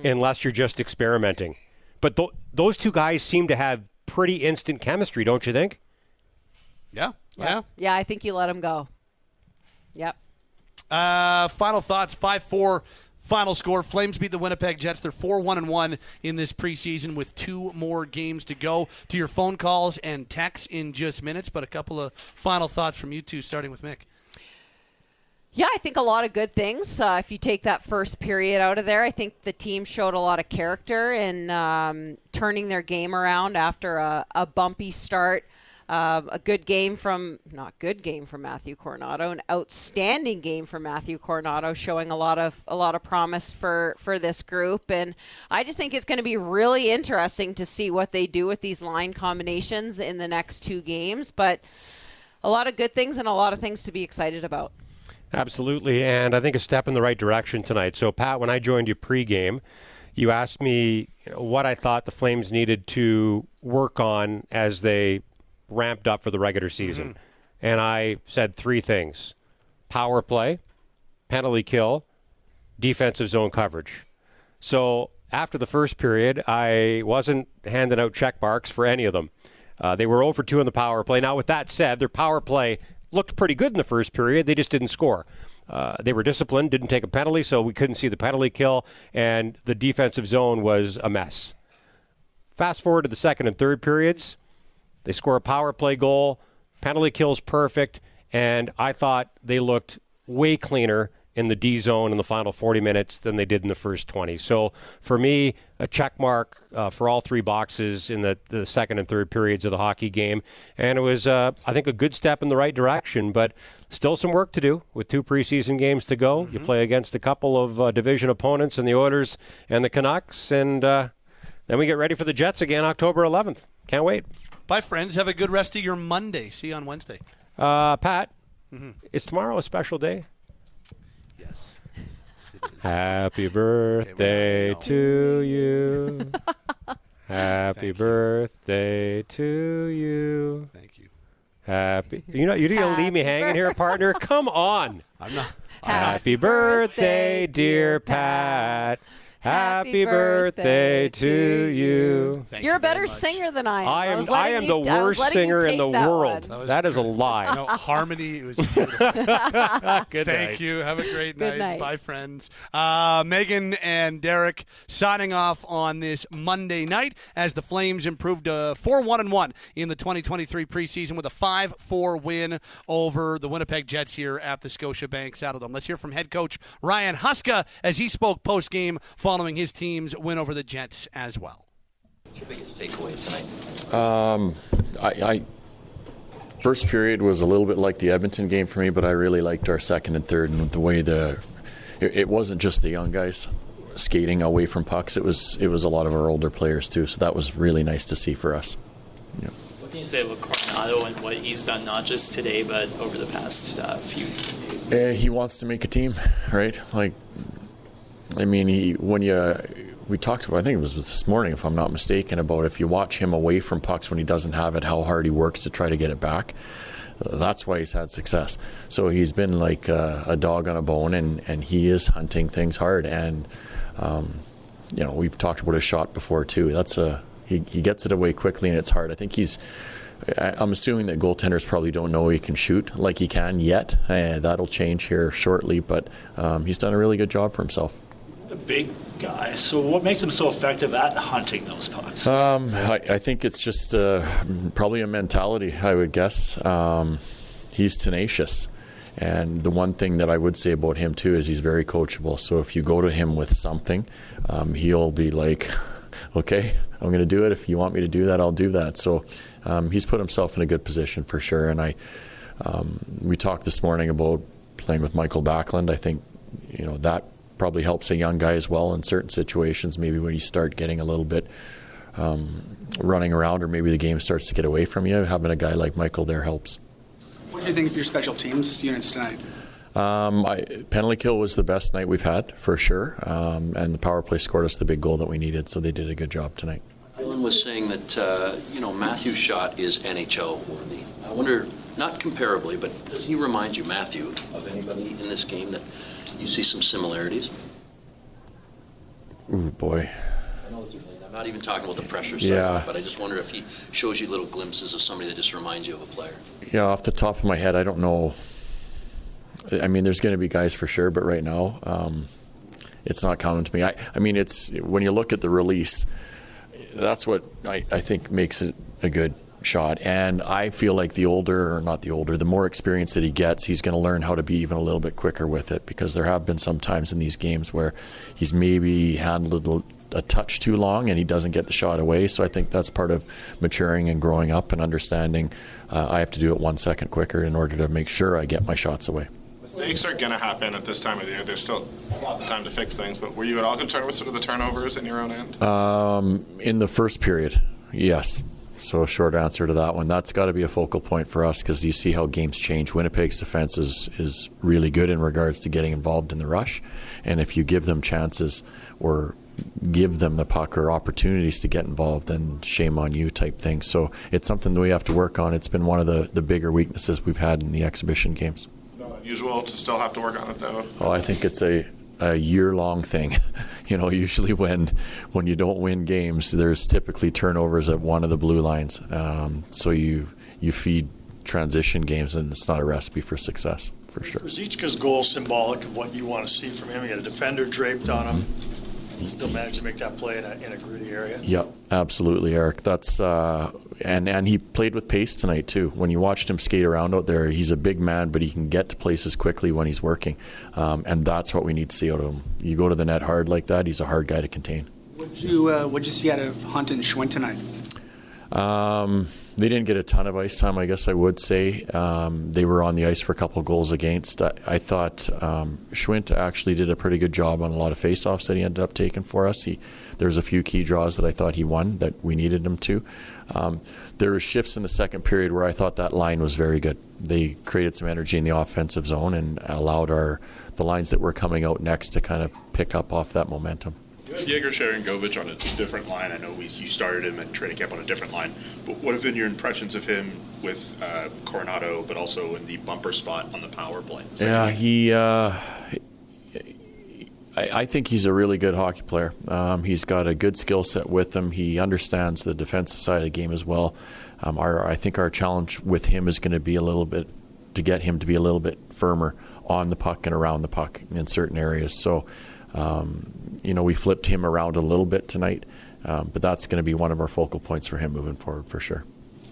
unless you're just experimenting. But th- those two guys seem to have pretty instant chemistry, don't you think? yeah, yeah. Yeah, I think you let him go. Yep. Uh, final thoughts: five four. Final score: Flames beat the Winnipeg Jets. They're four one and one in this preseason with two more games to go. To your phone calls and texts in just minutes, but a couple of final thoughts from you two, starting with Mick. Yeah, I think a lot of good things. Uh, if you take that first period out of there, I think the team showed a lot of character in um, turning their game around after a, a bumpy start. Uh, a good game from, not good game from Matthew Coronato, an outstanding game from Matthew Coronato, showing a lot of a lot of promise for for this group. And I just think it's going to be really interesting to see what they do with these line combinations in the next two games. But a lot of good things and a lot of things to be excited about. Absolutely, and I think a step in the right direction tonight. So, Pat, when I joined you pregame, you asked me you know, what I thought the Flames needed to work on as they ramped up for the regular season. And I said three things power play, penalty kill, defensive zone coverage. So after the first period, I wasn't handing out check marks for any of them. Uh, they were over 2 in the power play. Now, with that said, their power play looked pretty good in the first period. They just didn't score. Uh, they were disciplined, didn't take a penalty, so we couldn't see the penalty kill, and the defensive zone was a mess. Fast forward to the second and third periods, they score a power play goal, penalty kills perfect, and I thought they looked way cleaner in the D zone in the final 40 minutes than they did in the first 20. So for me, a check mark uh, for all three boxes in the, the second and third periods of the hockey game. And it was, uh, I think, a good step in the right direction, but still some work to do with two preseason games to go. You play against a couple of uh, division opponents in the Oilers and the Canucks, and uh, then we get ready for the Jets again October 11th. Can't wait. Bye, friends. Have a good rest of your Monday. See you on Wednesday. Uh, Pat, is tomorrow a special day? Yes. Yes, it is. Happy birthday no. to you. Happy Thank you. birthday to you. Thank you. Happy. You know, you're gonna leave me hanging here, partner. Come on. I'm not. Happy birthday, dear Pat. Happy birthday to you. Thank You're you a better much. singer than I am. I am was I am the I worst singer in the that world. one. was That is a lie. No, harmony. It was beautiful. Good Thank night. you. Have a great Good night. night. Bye, friends. Uh, Meaghan and Derek signing off on this Monday night as the Flames improved to 4 1 and 1 in the 2023 preseason with a 5 4 win over the Winnipeg Jets here at the Scotiabank Saddledome. Let's hear from head coach Ryan Huska as he spoke post game following his team's win over the Jets as well. What's your biggest takeaway tonight? I, I first period was a little bit like the Edmonton game for me, but I really liked our second and third and the way the it, it wasn't just the young guys skating away from pucks. It was it was a lot of our older players too. So that was really nice to see for us. Yeah. What can you say about Coronato and what he's done, not just today, but over the past uh, few days? Uh, he wants to make a team, right? Like, I mean, he when you we talked about. I think it was this morning, if I'm not mistaken, about if you watch him away from pucks when he doesn't have it, how hard he works to try to get it back. That's why he's had success. So he's been like a, a dog on a bone, and, and he is hunting things hard. And um, you know, we've talked about his shot before too. That's a he, he gets it away quickly, and it's hard. I think he's. I'm assuming that goaltenders probably don't know he can shoot like he can yet. Uh, that'll change here shortly, but um, he's done a really good job for himself. A big guy. So, what makes him so effective at hunting those pucks? Um, I, I, think it's just uh, probably a mentality. I would guess um, he's tenacious. And the one thing that I would say about him too is he's very coachable. So if you go to him with something, um, he'll be like, "Okay, I'm going to do it. If you want me to do that, I'll do that." So um, he's put himself in a good position for sure. And I, um, we talked this morning about playing with Mikael Backlund. I think you know that probably helps a young guy as well in certain situations. Maybe when you start getting a little bit um, running around, or maybe the game starts to get away from you, having a guy like Mikael there helps. What do you think of your special teams units tonight? Um, I, penalty kill was the best night we've had for sure, um, and the power play scored us the big goal that we needed. So they did a good job tonight. Dillon was saying that uh, you know Matthew's shot is NHL worthy. I wonder, not comparably, but does he remind you, Matthew, of anybody in this game that you see some similarities? Ooh, boy. I know what you mean. I'm not even talking about the pressure side, yeah. but I just wonder if he shows you little glimpses of somebody that just reminds you of a player. Yeah, off the top of my head, I don't know. I mean, there's going to be guys for sure, but right now, um, it's not common to me. I, I mean, it's when you look at the release, that's what I, I think makes it a good shot. And I feel like the older, or not the older, the more experience that he gets, he's going to learn how to be even a little bit quicker with it because there have been some times in these games where he's maybe handled a touch too long and he doesn't get the shot away. So I think that's part of maturing and growing up and understanding uh, I have to do it one second quicker in order to make sure I get my shots away. Mistakes are going to happen at this time of the year. There's still lots of time to fix things, but were you at all concerned with sort of the turnovers in your own end? Um, in the first period, yes. So, short answer to that one. That's got to be a focal point for us because you see how games change. Winnipeg's defense is, is really good in regards to getting involved in the rush. And if you give them chances or give them the puck or opportunities to get involved, then shame on you type thing. So, it's something that we have to work on. It's been one of the, the bigger weaknesses we've had in the exhibition games. Usual to still have to work on it, though? Oh, I think it's a a year long thing. you know, usually when when you don't win games, there's typically turnovers at one of the blue lines. Um, so you you feed transition games, and it's not a recipe for success for sure. Was Ruzicka's goal symbolic of what you want to see from him. He had a defender draped on him. Still managed to make that play in a, in a gritty area. Yep, absolutely, Eric. That's uh, and and he played with pace tonight too. When you watched him skate around out there, he's a big man, but he can get to places quickly when he's working, um, and that's what we need to see out of him. You go to the net hard like that, he's a hard guy to contain. Would you uh, would you see out of Hunt and Schwindt tonight? Um, they didn't get a ton of ice time, I guess I would say. Um, they were on the ice for a couple goals against. I, I thought um, Schwindt actually did a pretty good job on a lot of faceoffs that he ended up taking for us. He was a few key draws that I thought he won that we needed him to. Um, there were shifts in the second period where I thought that line was very good. They created some energy in the offensive zone and allowed our the lines that were coming out next to kind of pick up off that momentum. Yegor Sharangovich on a different line. I know we, you started him at training camp on a different line, but what have been your impressions of him with uh, Coronato, but also in the bumper spot on the power play? Yeah, he. Uh, I, I, think he's a really good hockey player. Um, he's got a good skill set with him. He understands the defensive side of the game as well. Um, our, I think our challenge with him is going to be a little bit to get him to be a little bit firmer on the puck and around the puck in certain areas. So um, you know, we flipped him around a little bit tonight, um, but that's going to be one of our focal points for him moving forward for sure.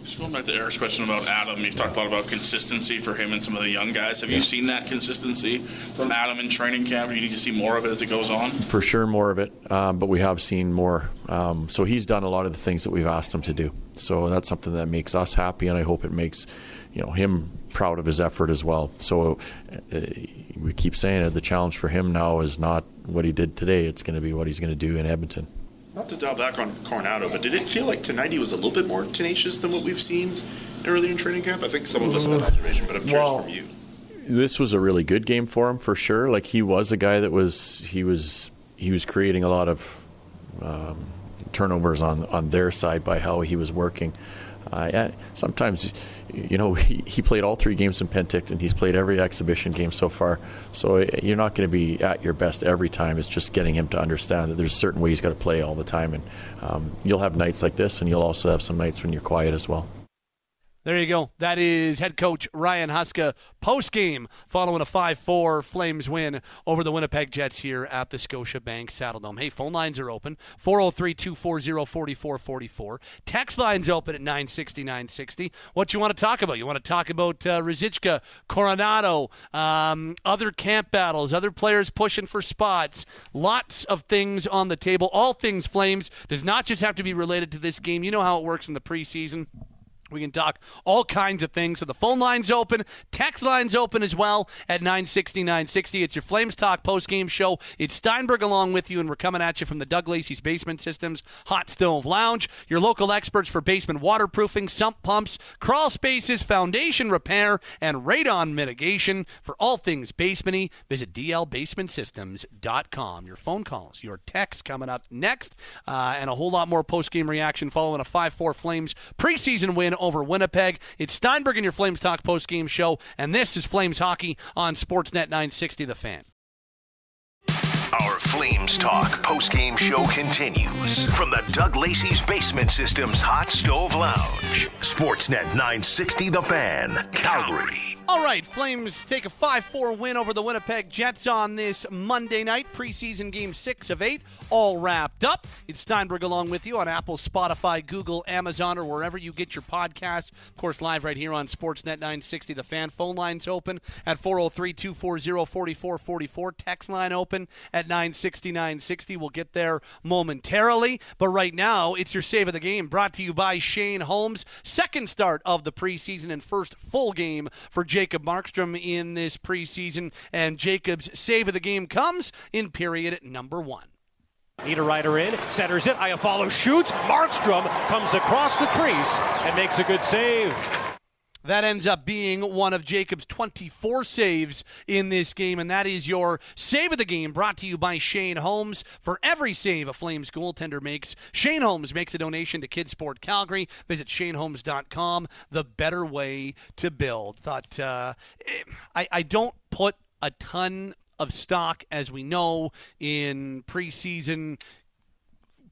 Just going back to Eric's question about Adam, you've talked a lot about consistency for him and some of the young guys. Have yeah. you seen that consistency from Adam in training camp? Do you need to see more of it as it goes on? For sure, more of it, um, but we have seen more. Um, so he's done a lot of the things that we've asked him to do. So that's something that makes us happy, and I hope it makes you know him proud of his effort as well. So uh, we keep saying it. The challenge for him now is not what he did today. It's going to be what he's going to do in Edmonton. Not to dial back on Coronato, but did it feel like tonight he was a little bit more tenacious than what we've seen earlier in training camp? I think some of us had that observation, but I'm curious well, from you. This was a really good game for him for sure. Like he was a guy that was he was he was creating a lot of um, turnovers on on their side by how he was working. Uh, sometimes, you know, he, he played all three games in Penticton. He's played every exhibition game so far. So uh, you're not going to be at your best every time. It's just getting him to understand that there's certain ways he's got to play all the time. And um, you'll have nights like this, and you'll also have some nights when you're quiet as well. There you go. That is head coach Ryan Huska post game following a 5 4 Flames win over the Winnipeg Jets here at the Scotiabank Saddledome. Hey, phone lines are open 403 240 4444. Text lines open at 960 960. What you want to talk about? You want to talk about uh, Ruzicka, Coronato, um, other camp battles, other players pushing for spots. Lots of things on the table. All things Flames does not just have to be related to this game. You know how it works in the preseason. We can talk all kinds of things. So the phone line's open, text line's open as well at 960 960. It's your Flames Talk post game show. It's Steinberg along with you, and we're coming at you from the Doug Lacey's Basement Systems Hot Stove Lounge. Your local experts for basement waterproofing, sump pumps, crawl spaces, foundation repair, and radon mitigation. For all things basementy, visit dlbasementsystems.com. Your phone calls, your texts coming up next, uh, and a whole lot more post game reaction following a 5 4 Flames preseason win over Winnipeg. It's Steinberg and your Flames Talk post game show, and this is Flames Hockey on Sportsnet 960 The Fan. Our Flames Talk post-game show continues from the Doug Lacey's Basement Systems Hot Stove Lounge. Sportsnet 960 The Fan, Calgary. All right, Flames take a 5-4 win over the Winnipeg Jets on this Monday night. Preseason game 6 of 8, all wrapped up. It's Steinberg along with you on Apple, Spotify, Google, Amazon, or wherever you get your podcasts. Of course, live right here on Sportsnet 960 The Fan. Phone lines open at 403-240-4444. Text line open at 960 960. We'll get there momentarily. But right now, it's your save of the game brought to you by Shane Holmes. Second start of the preseason and first full game for Jacob Markstrom in this preseason. And Jacob's save of the game comes in period number one. Niederreiter in, centers it. Iafallo shoots. Markstrom comes across the crease and makes a good save. That ends up being one of Jacob's 24 saves in this game, and that is your save of the game brought to you by Shane Holmes. For every save a Flames goaltender makes, Shane Holmes makes a donation to Kidsport Calgary. Visit shaneholmes.com, the better way to build. Thought uh, I, I don't put a ton of stock, as we know, in preseason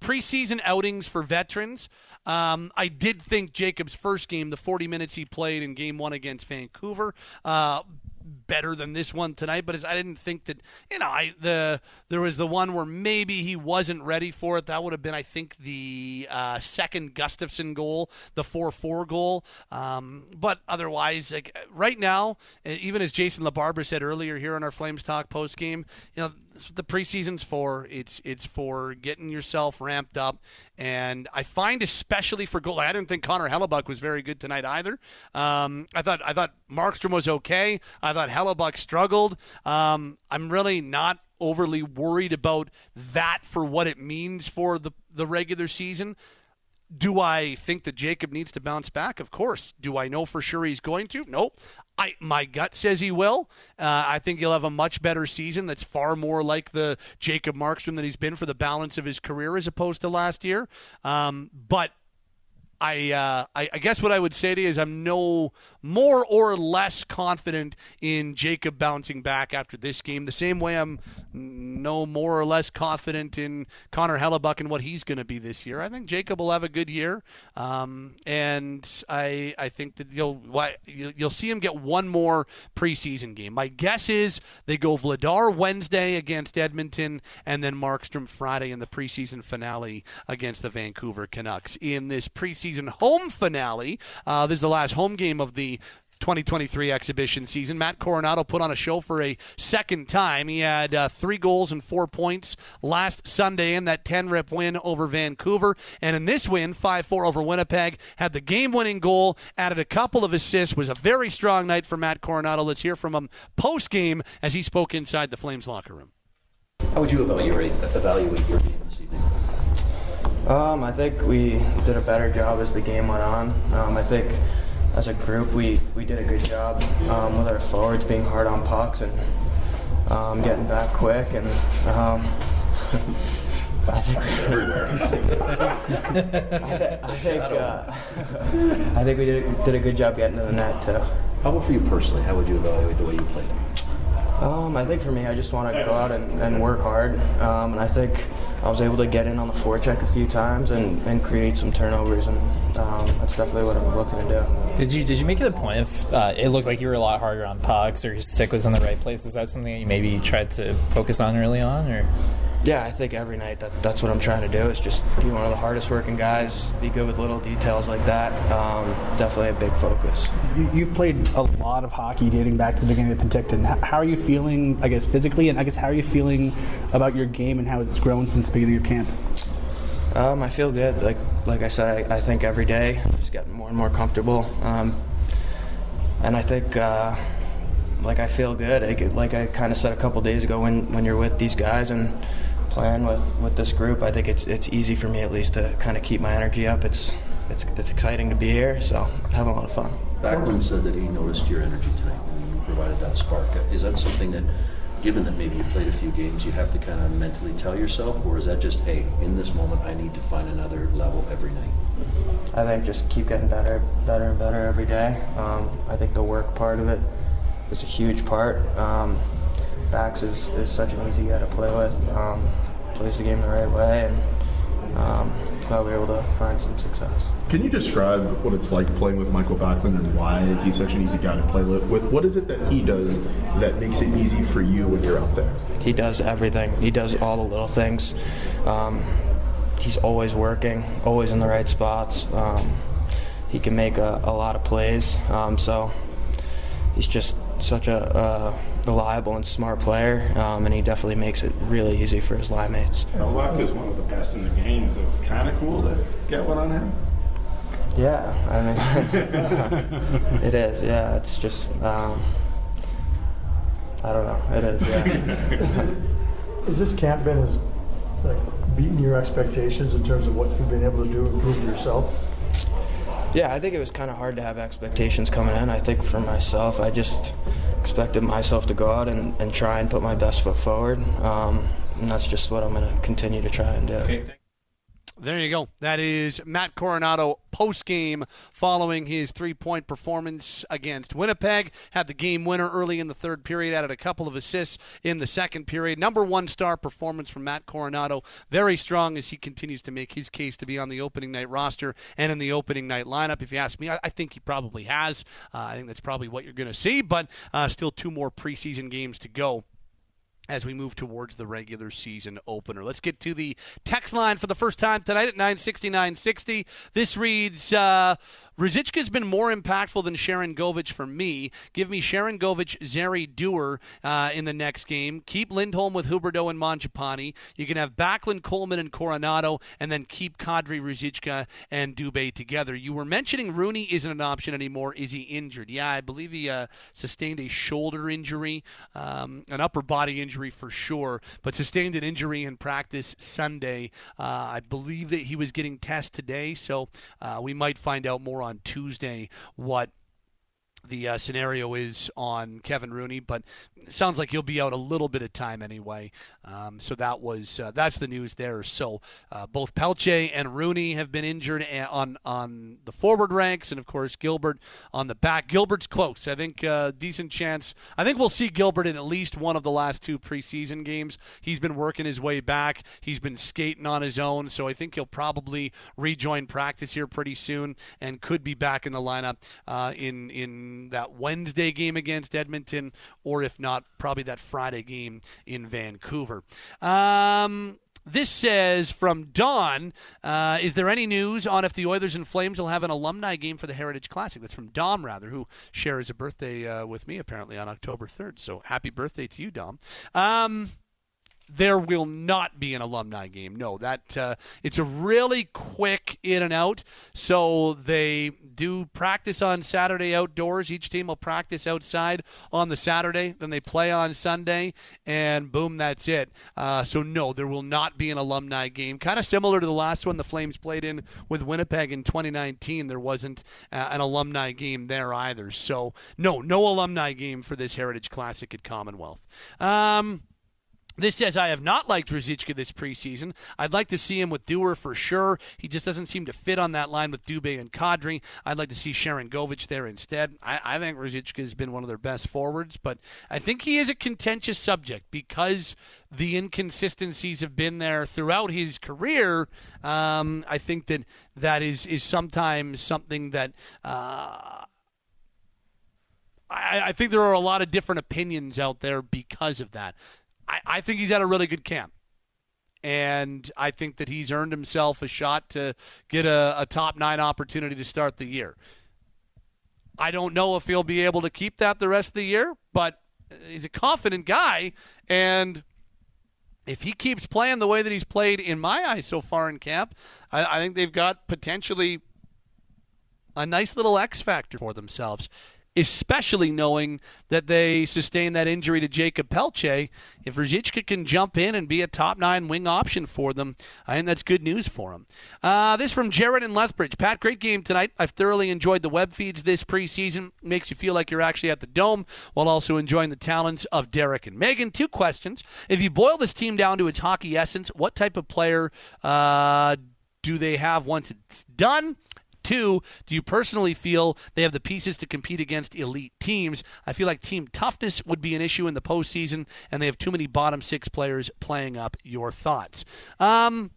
preseason outings for veterans. Um, I did think Jacob's first game, the 40 minutes he played in game one against Vancouver, uh, better than this one tonight, but I didn't think that you know I the there was the one where maybe he wasn't ready for it. That would have been I think the uh, second Gustafsson goal, the four four goal. Um, but otherwise, like right now, even as Jason LaBarbera said earlier here on our Flames Talk post game, you know that's what the preseason's for. It's it's for getting yourself ramped up, and I find especially for goal. I didn't think Connor Hellebuyck was very good tonight either. Um, I thought I thought Markstrom was okay. I thought Hellebuyck struggled. Um, I'm really not overly worried about that for what it means for the the regular season. Do I think that Jacob needs to bounce back? Of course. Do I know for sure he's going to? Nope. I my gut says he will. Uh, I think he'll have a much better season. That's far more like the Jacob Markstrom that he's been for the balance of his career as opposed to last year. Um, but I, uh, I, I guess what I would say to you is I'm no more or less confident in Jacob bouncing back after this game. The same way I'm no more or less confident in Connor Hellebuyck and what he's going to be this year. I think Jacob will have a good year, um, and I I think that you'll you'll see him get one more preseason game. My guess is they go Vladar Wednesday against Edmonton, and then Markstrom Friday in the preseason finale against the Vancouver Canucks. In this preseason home finale, uh, this is the last home game of the 2023 exhibition season. Matt Coronato put on a show for a second time. He had uh, three goals and four points last Sunday in that 10 rip win over Vancouver. And in this win, 5 4 over Winnipeg, had the game winning goal, added a couple of assists, was a very strong night for Matt Coronato. Let's hear from him post game as he spoke inside the Flames locker room. How would you evaluate, evaluate your game this evening? Um, I think we did a better job as the game went on. Um, I think as a group, we, we did a good job um, with our forwards being hard on pucks and um, getting back quick. And um, I think I think, uh, I think we did, did a good job getting to the net too. How about for you personally? How would you evaluate the way you played? Um, I think for me, I just want to go out and, and work hard. Um, and I think I was able to get in on the forecheck a few times and, and create some turnovers, and um, that's definitely what I'm looking to do. Did you did you make it a point if uh, it looked like you were a lot harder on pucks or your stick was in the right place? Is that something that you maybe tried to focus on early on, or? Yeah, I think every night that, that's what I'm trying to do is just be one of the hardest working guys, be good with little details like that. Um, definitely a big focus. You, you've played a lot of hockey dating back to the beginning of Penticton. How are you feeling, I guess, physically, and I guess how are you feeling about your game and how it's grown since the beginning of camp? Um, I feel good. Like like I said, I, I think every day I'm just getting more and more comfortable. Um, and I think uh, like I feel good. I like I kind of said a couple days ago, when when you're with these guys and playing with, with this group, I think it's it's easy for me at least to kind of keep my energy up. It's it's it's exciting to be here, so having a lot of fun. Backlund said that he noticed your energy tonight and you provided that spark. Is that something that, given that maybe you've played a few games, you have to kind of mentally tell yourself, or is that just, hey, in this moment, I need to find another level every night? I think just keep getting better, better and better every day. Um, I think the work part of it is a huge part. Um, Bax is, is such an easy guy to play with. Um, plays the game the right way, and um, glad we were able to find some success. Can you describe what it's like playing with Mikael Backlund and why he's such an easy guy to play with? What is it that he does that makes it easy for you when you're out there? He does everything. He does all the little things. Um, he's always working, always in the right spots. Um, he can make a, a lot of plays. Um, so he's just such a, uh reliable and smart player, um, and he definitely makes it really easy for his line mates. Luck is one of the best in the game. Is it kind of cool to get one on him? Yeah, I mean, it is. Yeah, it's just, um, I don't know. It is. Yeah. Is this camp been as like beating your expectations in terms of what you've been able to do to improve yourself? Yeah, I think it was kind of hard to have expectations coming in. I think for myself, I just expected myself to go out and, and try and put my best foot forward. Um, and that's just what I'm going to continue to try and do. There you go. That is Matt Coronato post game following his three point performance against Winnipeg. Had the game winner early in the third period, added a couple of assists in the second period. Number one star performance from Matt Coronato. Very strong as he continues to make his case to be on the opening night roster and in the opening night lineup. If you ask me, I, I think he probably has. Uh, I think that's probably what you're going to see, but uh, still two more preseason games to go as we move towards the regular season opener. Let's get to the text line for the first time tonight at 96960. This reads uh, Ruzicka's been more impactful than Sharangovich for me. Give me Sharangovich, Zary Duehr uh, in the next game. Keep Lindholm with Huberdeau and Mangiapane. You can have Backlund, Coleman, and Coronato, and then keep Kadri, Ruzicka, and Dubé together. You were mentioning Rooney isn't an option anymore. Is he injured? Yeah, I believe he uh, sustained a shoulder injury, um, an upper body injury for sure, but sustained an injury in practice Sunday. Uh, I believe that he was getting tests today, so uh, we might find out more on Tuesday what the uh, scenario is on Kevin Rooney, but sounds like he'll be out a little bit of time anyway. Um, so that was uh, that's the news there. So uh, both Pelletier and Rooney have been injured on on the forward ranks, and of course Gilbert on the back. Gilbert's close. I think uh, decent chance. I think we'll see Gilbert in at least one of the last two preseason games. He's been working his way back. He's been skating on his own, so I think he'll probably rejoin practice here pretty soon and could be back in the lineup uh, in that Wednesday game against Edmonton, or if not, probably that Friday game in Vancouver. Um, this says from Don, uh, is there any news on if the Oilers and Flames will have an alumni game for the Heritage Classic? That's from Dom, rather, who shares a birthday uh, with me apparently on October 3rd. So happy birthday to you, Dom. Um, there will not be an alumni game. No, that uh, it's a really quick in and out. So they do practice on Saturday outdoors. Each team will practice outside on the Saturday, then they play on Sunday, and boom, that's it. Uh, so no, there will not be an alumni game. Kind of similar to the last one the Flames played in with Winnipeg in 2019. There wasn't uh, an alumni game there either. So no, no alumni game for this Heritage Classic at Commonwealth. Um, This says I have not liked Ruzicka this preseason. I'd like to see him with Duehr for sure. He just doesn't seem to fit on that line with Dubé and Kadri. I'd like to see Sharangovich there instead. I, I think Ruzicka has been one of their best forwards, but I think he is a contentious subject because the inconsistencies have been there throughout his career. Um, I think that that is is sometimes something that. Uh, I, I think there are a lot of different opinions out there because of that. I, I think he's had a really good camp. And I think that he's earned himself a shot to get a, a top nine opportunity to start the year. I don't know if he'll be able to keep that the rest of the year, but he's a confident guy. And if he keeps playing the way that he's played in my eyes so far in camp, I, I think they've got potentially a nice little X factor for themselves especially knowing that they sustained that injury to Jakob Pelletier. If Ruzicka can jump in and be a top nine wing option for them, I think that's good news for him. Uh, this from Jared in Lethbridge. Pat, great game tonight. I've thoroughly enjoyed the web feeds this preseason. Makes you feel like you're actually at the Dome while also enjoying the talents of Derek and Meaghan. Two questions. If you boil this team down to its hockey essence, what type of player uh, do they have once it's done? Two, do you personally feel they have the pieces to compete against elite teams? I feel like team toughness would be an issue in the postseason, and they have too many bottom six players playing up. Your thoughts? Um,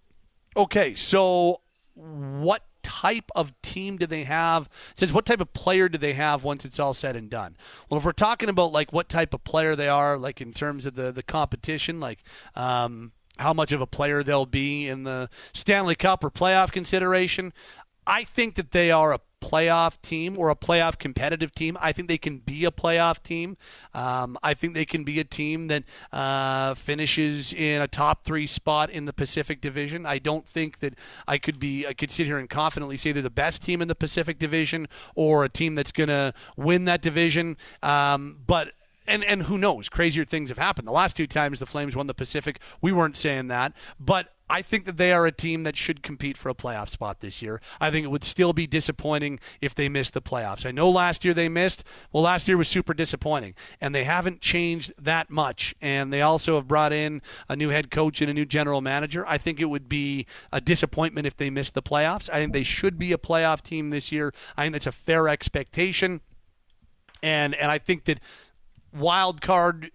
okay, so what type of team do they have? Says what type of player do they have once it's all said and done? Well, if we're talking about like what type of player they are, like in terms of the the competition, like um, how much of a player they'll be in the Stanley Cup or playoff consideration, I think that they are a playoff team or a playoff competitive team. I think they can be a playoff team. Um, I think they can be a team that uh, finishes in a top three spot in the Pacific Division. I don't think that I could be. I could sit here and confidently say they're the best team in the Pacific Division or a team that's going to win that division. Um, but and and who knows? Crazier things have happened. The last two times the Flames won the Pacific, we weren't saying that, but I think that they are a team that should compete for a playoff spot this year. I think it would still be disappointing if they missed the playoffs. I know last year they missed. Well, last year was super disappointing, and they haven't changed that much. And they also have brought in a new head coach and a new general manager. I think it would be a disappointment if they missed the playoffs. I think they should be a playoff team this year. I think that's a fair expectation. And and I think that wild card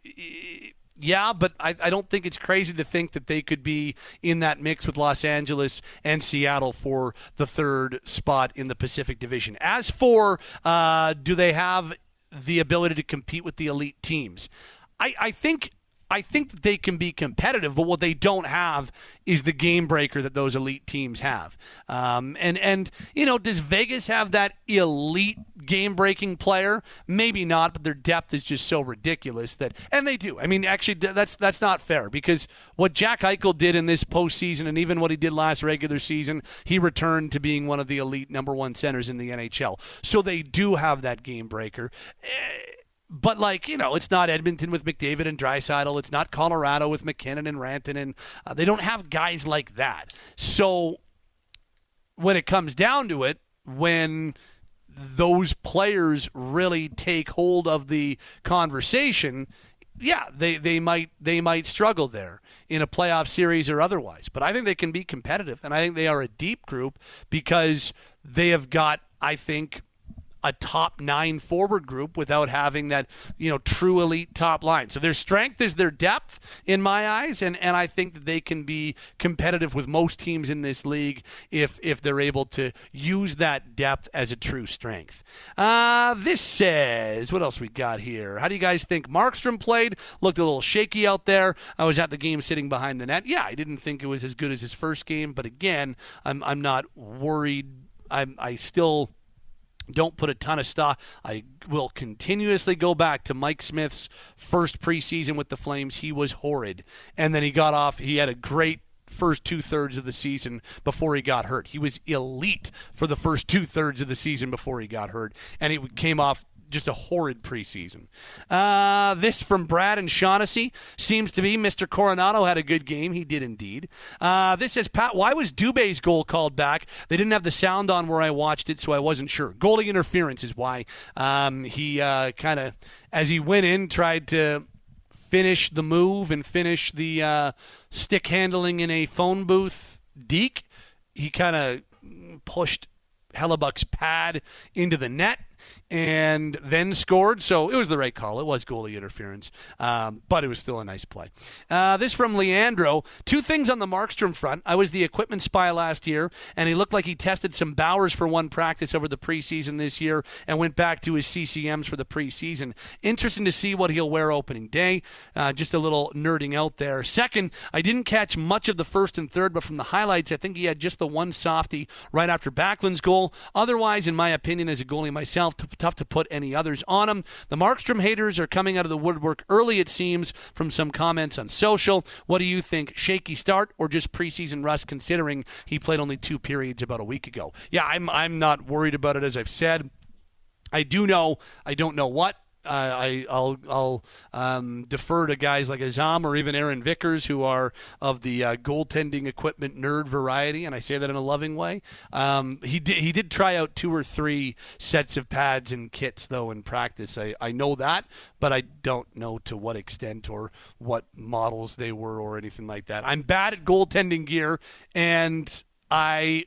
yeah, but I, I, don't think it's crazy to think that they could be in that mix with Los Angeles and Seattle for the third spot in the Pacific Division. As for uh, do they have the ability to compete with the elite teams? I, I think I think that they can be competitive, but what they don't have is the game breaker that those elite teams have. Um, and and you know, does Vegas have that elite game breaking player? Maybe not, but their depth is just so ridiculous that, and they do. I mean, actually, that's that's not fair because what Jack Eichel did in this postseason, and even what he did last regular season, he returned to being one of the elite number one centers in the NHL. So they do have that game breaker. Eh, but like you know, it's not Edmonton with McDavid and Draisaitl. It's not Colorado with MacKinnon and Rantanen. Uh, they don't have guys like that. So when it comes down to it, when those players really take hold of the conversation, yeah, they, they might they might struggle there in a playoff series or otherwise. But I think they can be competitive, and I think they are a deep group because they have got, I think, a top nine forward group without having that you know true elite top line. So their strength is their depth in my eyes, and and I think that they can be competitive with most teams in this league if if they're able to use that depth as a true strength. Uh, this says what else we got here? How do you guys think Markstrom played? Looked a little shaky out there. I was at the game sitting behind the net. Yeah, I didn't think it was as good as his first game, but again, I'm I'm not worried. I'm I still don't put a ton of stock. I will continuously go back to Mike Smith's first preseason with the Flames. He was horrid. And then he got off, he had a great first two thirds of the season before he got hurt. He was elite for the first two thirds of the season before he got hurt. And he came off just a horrid preseason. Uh, this from Brad and Shaughnessy seems to be Mr. Coronato had a good game. He did indeed. Uh, this says, Pat, why was Dubé's goal called back? They didn't have the sound on where I watched it, so I wasn't sure. Goalie interference is why. Um, he uh, kind of, as he went in, tried to finish the move and finish the uh, stick handling in a phone booth deke. He kind of pushed Hellebuyck's pad into the net and then scored. So it was the right call. It was goalie interference, um, but it was still a nice play. Uh, this from Leandro. Two things on the Markstrom front. I was the equipment spy last year, and he looked like he tested some Bauers for one practice over the preseason this year and went back to his CCMs for the preseason. Interesting to see what he'll wear opening day. Uh, just a little nerding out there. Second, I didn't catch much of the first and third, but from the highlights, I think he had just the one softie right after Backlund's goal. Otherwise, in my opinion, as a goalie myself, tough to put any others on him. The Markstrom haters are coming out of the woodwork early, it seems, from some comments on social. What do you think? Shaky start or just preseason rust, considering he played only two periods about a week ago? Yeah, I'm, I'm not worried about it, as I've said. I do know, I don't know what I, I'll, I'll um, defer to guys like Azam or even Aaron Vickers, who are of the uh, goaltending equipment nerd variety, and I say that in a loving way. Um, he did he did try out two or three sets of pads and kits though in practice. I, I know that, but I don't know to what extent or what models they were or anything like that. I'm bad at goaltending gear, and I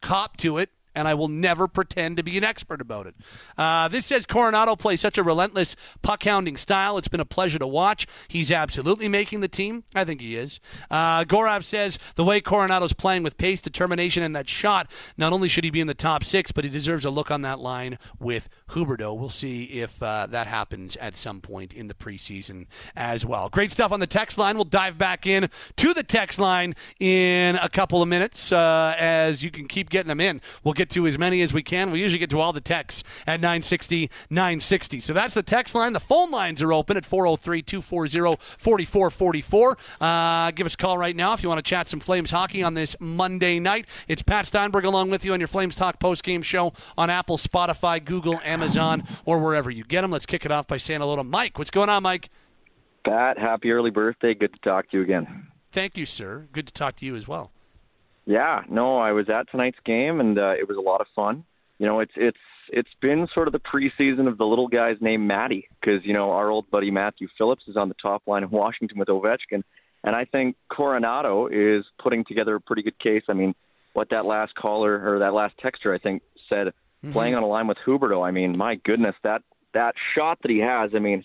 cop to it and I will never pretend to be an expert about it. Uh, this says Coronato plays such a relentless puck hounding style. It's been a pleasure to watch. He's absolutely making the team. I think he is. Uh, says the way Coronato's playing with pace, determination, and that shot, not only should he be in the top six, but he deserves a look on that line with Huberdeau. We'll see if uh, that happens at some point in the preseason as well. Great stuff on the text line. We'll dive back in to the text line in a couple of minutes uh, as you can keep getting them in. We'll get to as many as we can. We usually get to all the texts at 960 960. So that's the text line. The phone lines are open at 403 240 4444. Uh, give us a call right now if you want to chat some Flames hockey on this Monday night. It's Pat Steinberg along with you on your Flames Talk post-game show on Apple, Spotify, Google, Amazon, or wherever you get them. Let's kick it off by saying hello to Mike. What's going on, Mike? Pat, happy early birthday. Good to talk to you again. Thank you, sir. Good to talk to you as well. Yeah, no, I was at tonight's game and uh, it was a lot of fun. You know, it's it's it's been sort of the preseason of the little guys named Matty because you know our old buddy Matthew Phillips is on the top line in Washington with Ovechkin, and I think Coronato is putting together a pretty good case. I mean, what that last caller or that last texter I think said, mm-hmm. playing on a line with Huberdeau. I mean, my goodness, that that shot that he has. I mean,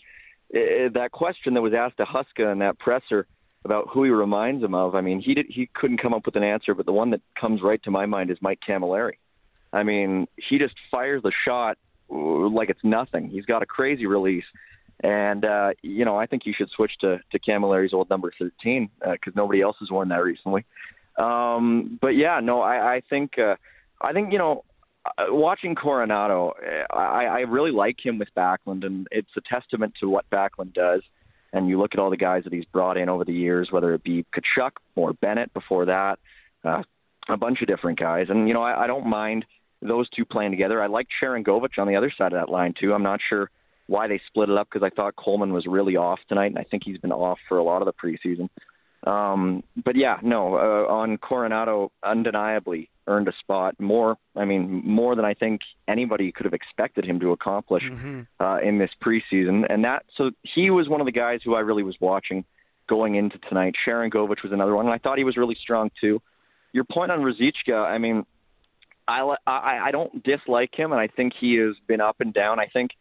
it, that question that was asked to Huska in that presser about who he reminds him of. I mean, he did he couldn't come up with an answer, but the one that comes right to my mind is Mike Cammalleri. I mean, he just fires the shot like it's nothing. He's got a crazy release, and uh, you know I think you should switch to to Cammalleri's old number 13 because uh, nobody else has worn that recently. Um, but yeah, no, I, I think uh, I think you know uh, watching Coronato, I, I really like him with Backlund, and it's a testament to what Backlund does and you look at all the guys that he's brought in over the years, whether it be Tkachuk or Bennett before that, uh, a bunch of different guys. And, you know, I, I don't mind those two playing together. I like Sharangovich on the other side of that line, too. I'm not sure why they split it up because I thought Coleman was really off tonight, and I think he's been off for a lot of the preseason. Um, but yeah, no, uh, on Coronato, undeniably earned a spot more. I mean, more than I think anybody could have expected him to accomplish mm-hmm. uh, in this preseason. And that, so he was one of the guys who I really was watching going into tonight. Sharangovich was another one, and I thought he was really strong too. Your point on Ruzicka, I mean, I, I I don't dislike him, and I think he has been up and down. I think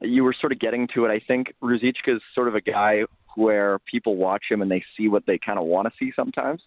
you were sort of getting to it. I think Ruzicka is sort of a guy where people watch him and they see what they kind of want to see sometimes.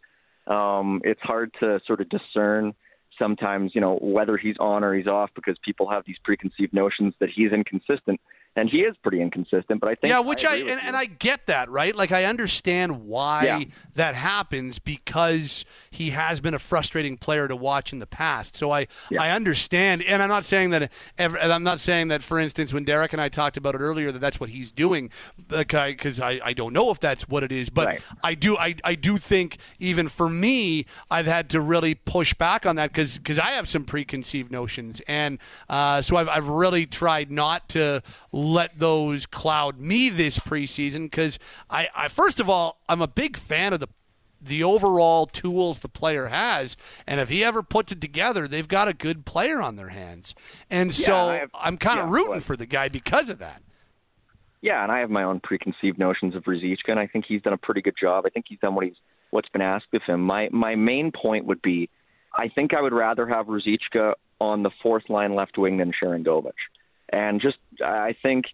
Um, it's hard to sort of discern sometimes, you know, whether he's on or he's off because people have these preconceived notions that he's inconsistent and he is pretty inconsistent. But I think yeah, which I, I and, and, I get that right. Like I understand why yeah. that happens because he has been a frustrating player to watch in the past. So I yeah. I understand, and I'm not saying that. Ever, I'm not saying that, for instance, when Derek and I talked about it earlier, that that's what he's doing, because I, I don't know if that's what it is. But right. I do I I do think even for me, I've had to really push back on that because because I have some preconceived notions, and uh, so I've I've really tried not to let those cloud me this preseason because I, I first of all I'm a big fan of the the overall tools the player has, and if he ever puts it together, they've got a good player on their hands. And so have, I'm kind of yeah, rooting for the guy because of that. yeah, and I have my own preconceived notions of Ruzicka, and I think he's done a pretty good job. I think he's done what he's what's been asked of him. My my main point would be, I think I would rather have Ruzicka on the fourth line left wing than Sharangovich, and just I think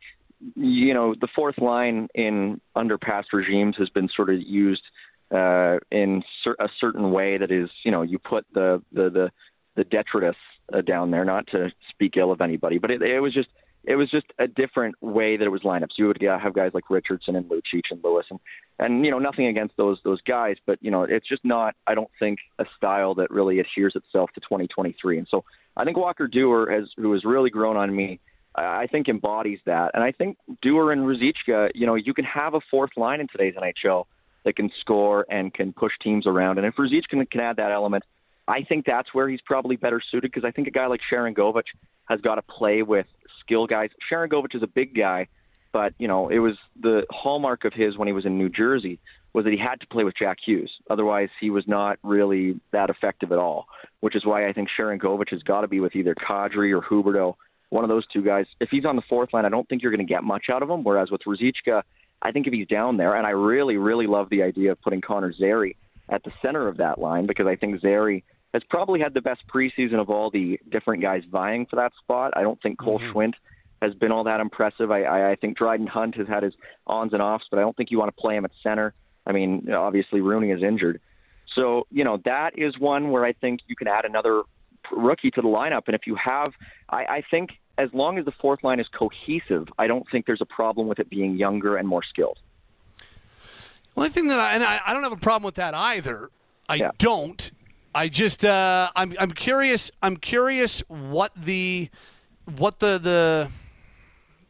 you know the fourth line in under past regimes has been sort of used uh, in cer- a certain way that is you know you put the the the, the detritus uh, down there, not to speak ill of anybody, but it, it was just it was just a different way that it was lineups. You would have guys like Richardson and Lucic and Lewis, and and you know nothing against those those guys, but you know it's just not. I don't think a style that really adheres itself to 2023. And so I think Walker Duehr has who has really grown on me. I think embodies that, and I think Duehr and Ruzicka, you know, you can have a fourth line in today's NHL that can score and can push teams around. And if Ruzicka can, can add that element, I think that's where he's probably better suited because I think a guy like Sharangovich has got to play with skill guys. Sharangovich is a big guy, but you know it was the hallmark of his when he was in New Jersey was that he had to play with Jack Hughes. Otherwise, he was not really that effective at all. Which is why I think Sharangovich has got to be with either Kadri or Huberdeau, one of those two guys. If he's on the fourth line, I don't think you're going to get much out of him. Whereas with Ruzicka, I think if he's down there, and I really, really love the idea of putting Connor Zary at the center of that line because I think Zary has probably had the best preseason of all the different guys vying for that spot. I don't think Cole mm-hmm. Schwindt has been all that impressive. I, I, I think Dryden Hunt has had his ons and offs, but I don't think you want to play him at center. I mean, obviously Rooney is injured. So, you know, that is one where I think you can add another rookie to the lineup. And if you have, I, I think as long as the fourth line is cohesive, I don't think there's a problem with it being younger and more skilled. Well, I think that, I, and I, I don't have a problem with that either. I yeah. don't. I just uh, I'm I'm curious. I'm curious what the what the the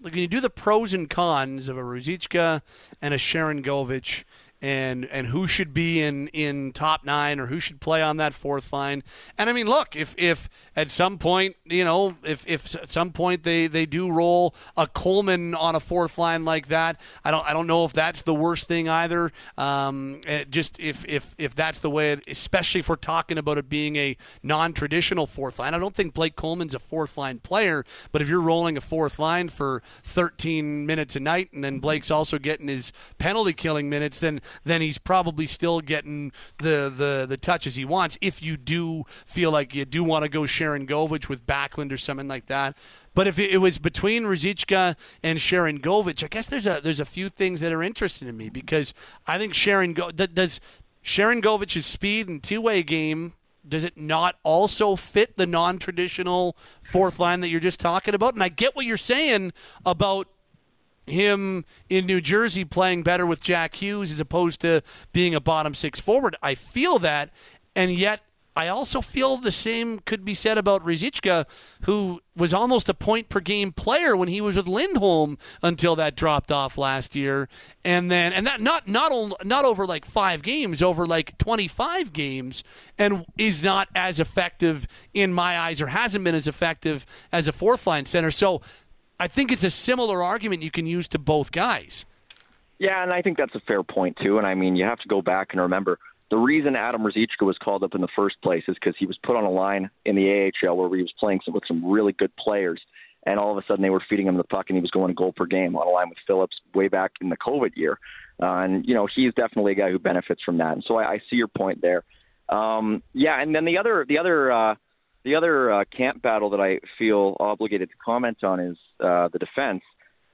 like when you do the pros and cons of a Ruzicka and a Sharangovich and and who should be in in top nine or who should play on that fourth line. And I mean, look, if if at some point you know if if at some point they they do roll a Coleman on a fourth line like that, I don't I don't know if that's the worst thing either. Um, just if if if that's the way, it, especially if we're talking about it being a non-traditional fourth line. I don't think Blake Coleman's a fourth line player, but if you're rolling a fourth line for 13 minutes a night and then Blake's also getting his penalty killing minutes, then then he's probably still getting the, the, the touches he wants. If you do feel like you do want to go Sharangovich with Backlund or something like that. But if it was between Ruzicka and Sharangovich, I guess there's a there's a few things that are interesting to me because I think Sharon Go does Sharangovich's speed and two way game does it not also fit the non-traditional fourth line that you're just talking about? And I get what you're saying about him in New Jersey playing better with Jack Hughes as opposed to being a bottom six forward. I feel that, and yet I also feel the same could be said about Ruzicka, who was almost a point per game player when he was with Lindholm until that dropped off last year, and then and that not not on, not over like five games, over like twenty five games, and is not as effective in my eyes, or hasn't been as effective as a fourth line center. So I think it's a similar argument you can use to both guys. Yeah, and I think that's a fair point too. And I mean, you have to go back and remember the reason Adam Ruzicka was called up in the first place is because he was put on a line in the AHL where he was playing some, with some really good players, and all of a sudden they were feeding him the puck, and he was going a goal per game on a line with Phillips way back in the COVID year. Uh, and you know, he's definitely a guy who benefits from that. And so I, I see your point there. Um, yeah, and then the other the other uh, the other uh, camp battle that I feel obligated to comment on is uh, the defense.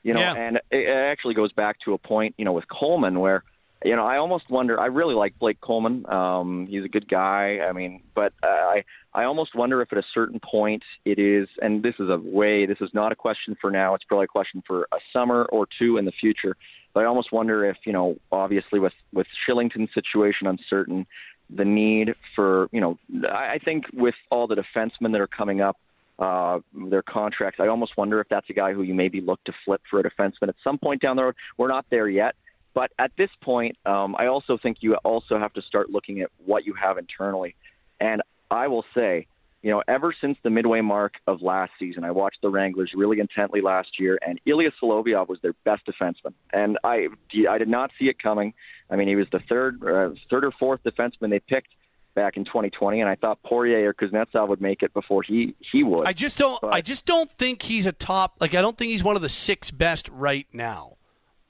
You know, yeah. and it actually goes back to a point, you know, with Coleman where, you know, I almost wonder. I really like Blake Coleman. Um, he's a good guy. I mean, but uh, I I almost wonder if at a certain point it is, and this is a way. This is not a question for now. It's probably a question for a summer or two in the future. But I almost wonder if, you know, obviously with with Kylington's situation uncertain, the need for, you know, I think with all the defensemen that are coming up, uh, their contracts, I almost wonder if that's a guy who you maybe look to flip for a defenseman at some point down the road. We're not there yet. But at this point, um, I also think you also have to start looking at what you have internally. And I will say, you know, ever since the midway mark of last season, I watched the Wranglers really intently last year, and Ilya Solovyov was their best defenseman, and I I did not see it coming. I mean, he was the third uh, third or fourth defenseman they picked back in 2020, and I thought Poirier or Kuznetsov would make it before he he would. I just don't. But, I just don't think he's a top. Like I don't think he's one of the six best right now.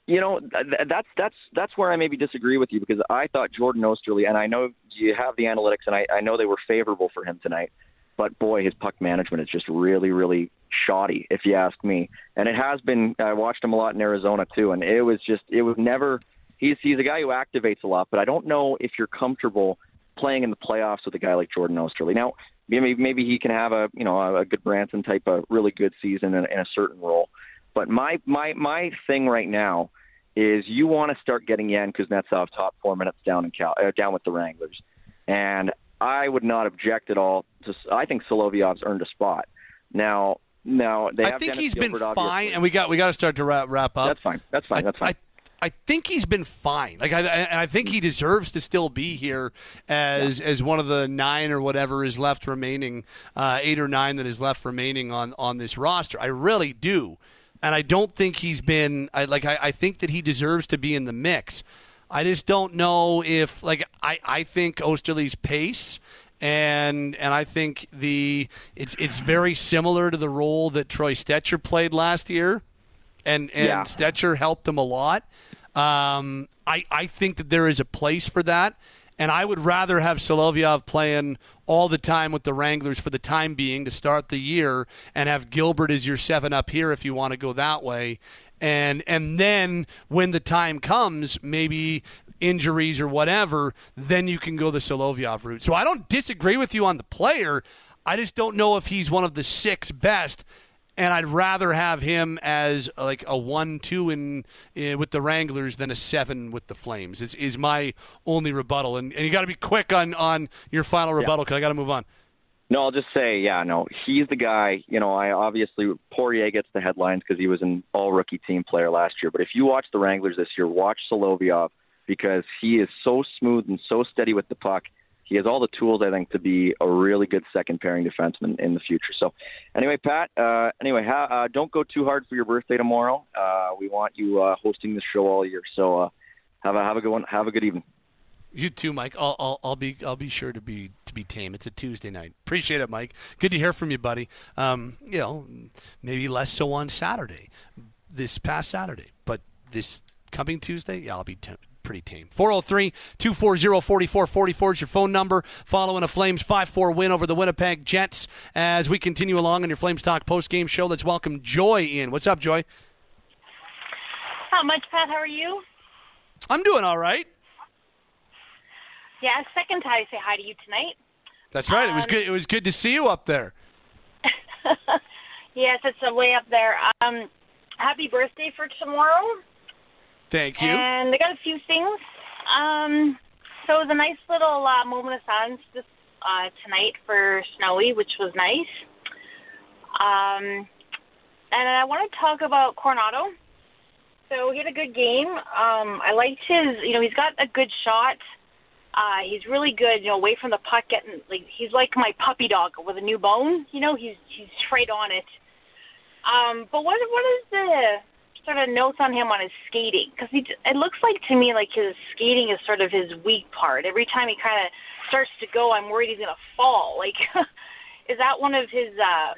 You know, th- that's that's that's where I maybe disagree with you because I thought Jordan Oesterle, and I know you have the analytics, and I, I know they were favorable for him tonight. But boy, his puck management is just really, really shoddy, if you ask me. And it has been. I watched him a lot in Arizona too, and it was just it was never. He's he's a guy who activates a lot, but I don't know if you're comfortable playing in the playoffs with a guy like Jordan Oesterle. Now, maybe maybe he can have a you know a, good Branson type of really good season in, in a certain role. But my my my thing right now is you want to start getting Yan Kuznetsov top four minutes down in Cal, uh, down with the Wranglers, and I would not object at all. To I think Solovyov's earned a spot. Now now they I think Dennis he's Gilbert, been obviously. fine, and we got we got to start to wrap, wrap up. That's fine. That's fine. I, That's fine. I, I think he's been fine. Like I, I, think he deserves to still be here as as one of the nine or whatever is left remaining, uh, eight or nine that is left remaining on on this roster. I really do, and I don't think he's been. I like. I, I think that he deserves to be in the mix. I just don't know if like I I think Oesterle's pace and and I think the it's it's very similar to the role that Troy Stecher played last year, and and Yeah. Stecher helped him a lot. Um, I I think that there is a place for that, and I would rather have Solovyov playing all the time with the Wranglers for the time being to start the year, and have Gilbert as your seven up here if you want to go that way. And and then when the time comes, maybe injuries or whatever, then you can go the Solovyov route. So I don't disagree with you on the player. I just don't know if he's one of the six best. And I'd rather have him as like a one-two in uh, with the Wranglers than a seven with the Flames. Is is my only rebuttal. And, and you got to be quick on on your final rebuttal because I got to move on. No, I'll just say, yeah, no, he's the guy. You know, I obviously Poirier gets the headlines because he was an all rookie team player last year. But if you watch the Wranglers this year, watch Solovyov because he is so smooth and so steady with the puck. He has all the tools, I think, to be a really good second pairing defenseman in the future. So, anyway, Pat. Uh, anyway, ha- uh, don't go too hard for your birthday tomorrow. Uh, we want you uh, hosting the show all year. So, uh, have a have a good one. Have a good evening. You too, Mike. I'll, I'll I'll be I'll be sure to be to be tame. It's a Tuesday night. Appreciate it, Mike. Good to hear from you, buddy. Um, you know, maybe less so on Saturday, this past Saturday, but this coming Tuesday, yeah, I'll be t- pretty tame. 403-240-4444 is your phone number. Following a Flames 5-4 win over the Winnipeg Jets as we continue along on your Flames Talk post-game show. Let's welcome Joy in. What's up, Joy? How much, Pat. How are you? I'm doing all right. Yeah, second time I say hi to you tonight. That's right. it was Um, good. It was good to see you up there. Yes, it's a way up there. Um, happy birthday for tomorrow. Thank you. And I got a few things. Um, so it was a nice little uh, moment of silence this uh, tonight for Snowy, which was nice. Um, and I want to talk about Coronato. So he had a good game. Um, I liked his, you know, he's got a good shot. Uh, he's really good, you know, away from the puck, getting like he's like my puppy dog with a new bone. You know, he's he's straight on it. Um, but what what is the sort of notes on him on his skating? Because he it looks like to me like his skating is sort of his weak part. Every time he kind of starts to go, I'm worried he's gonna fall. Like, is that one of his uh,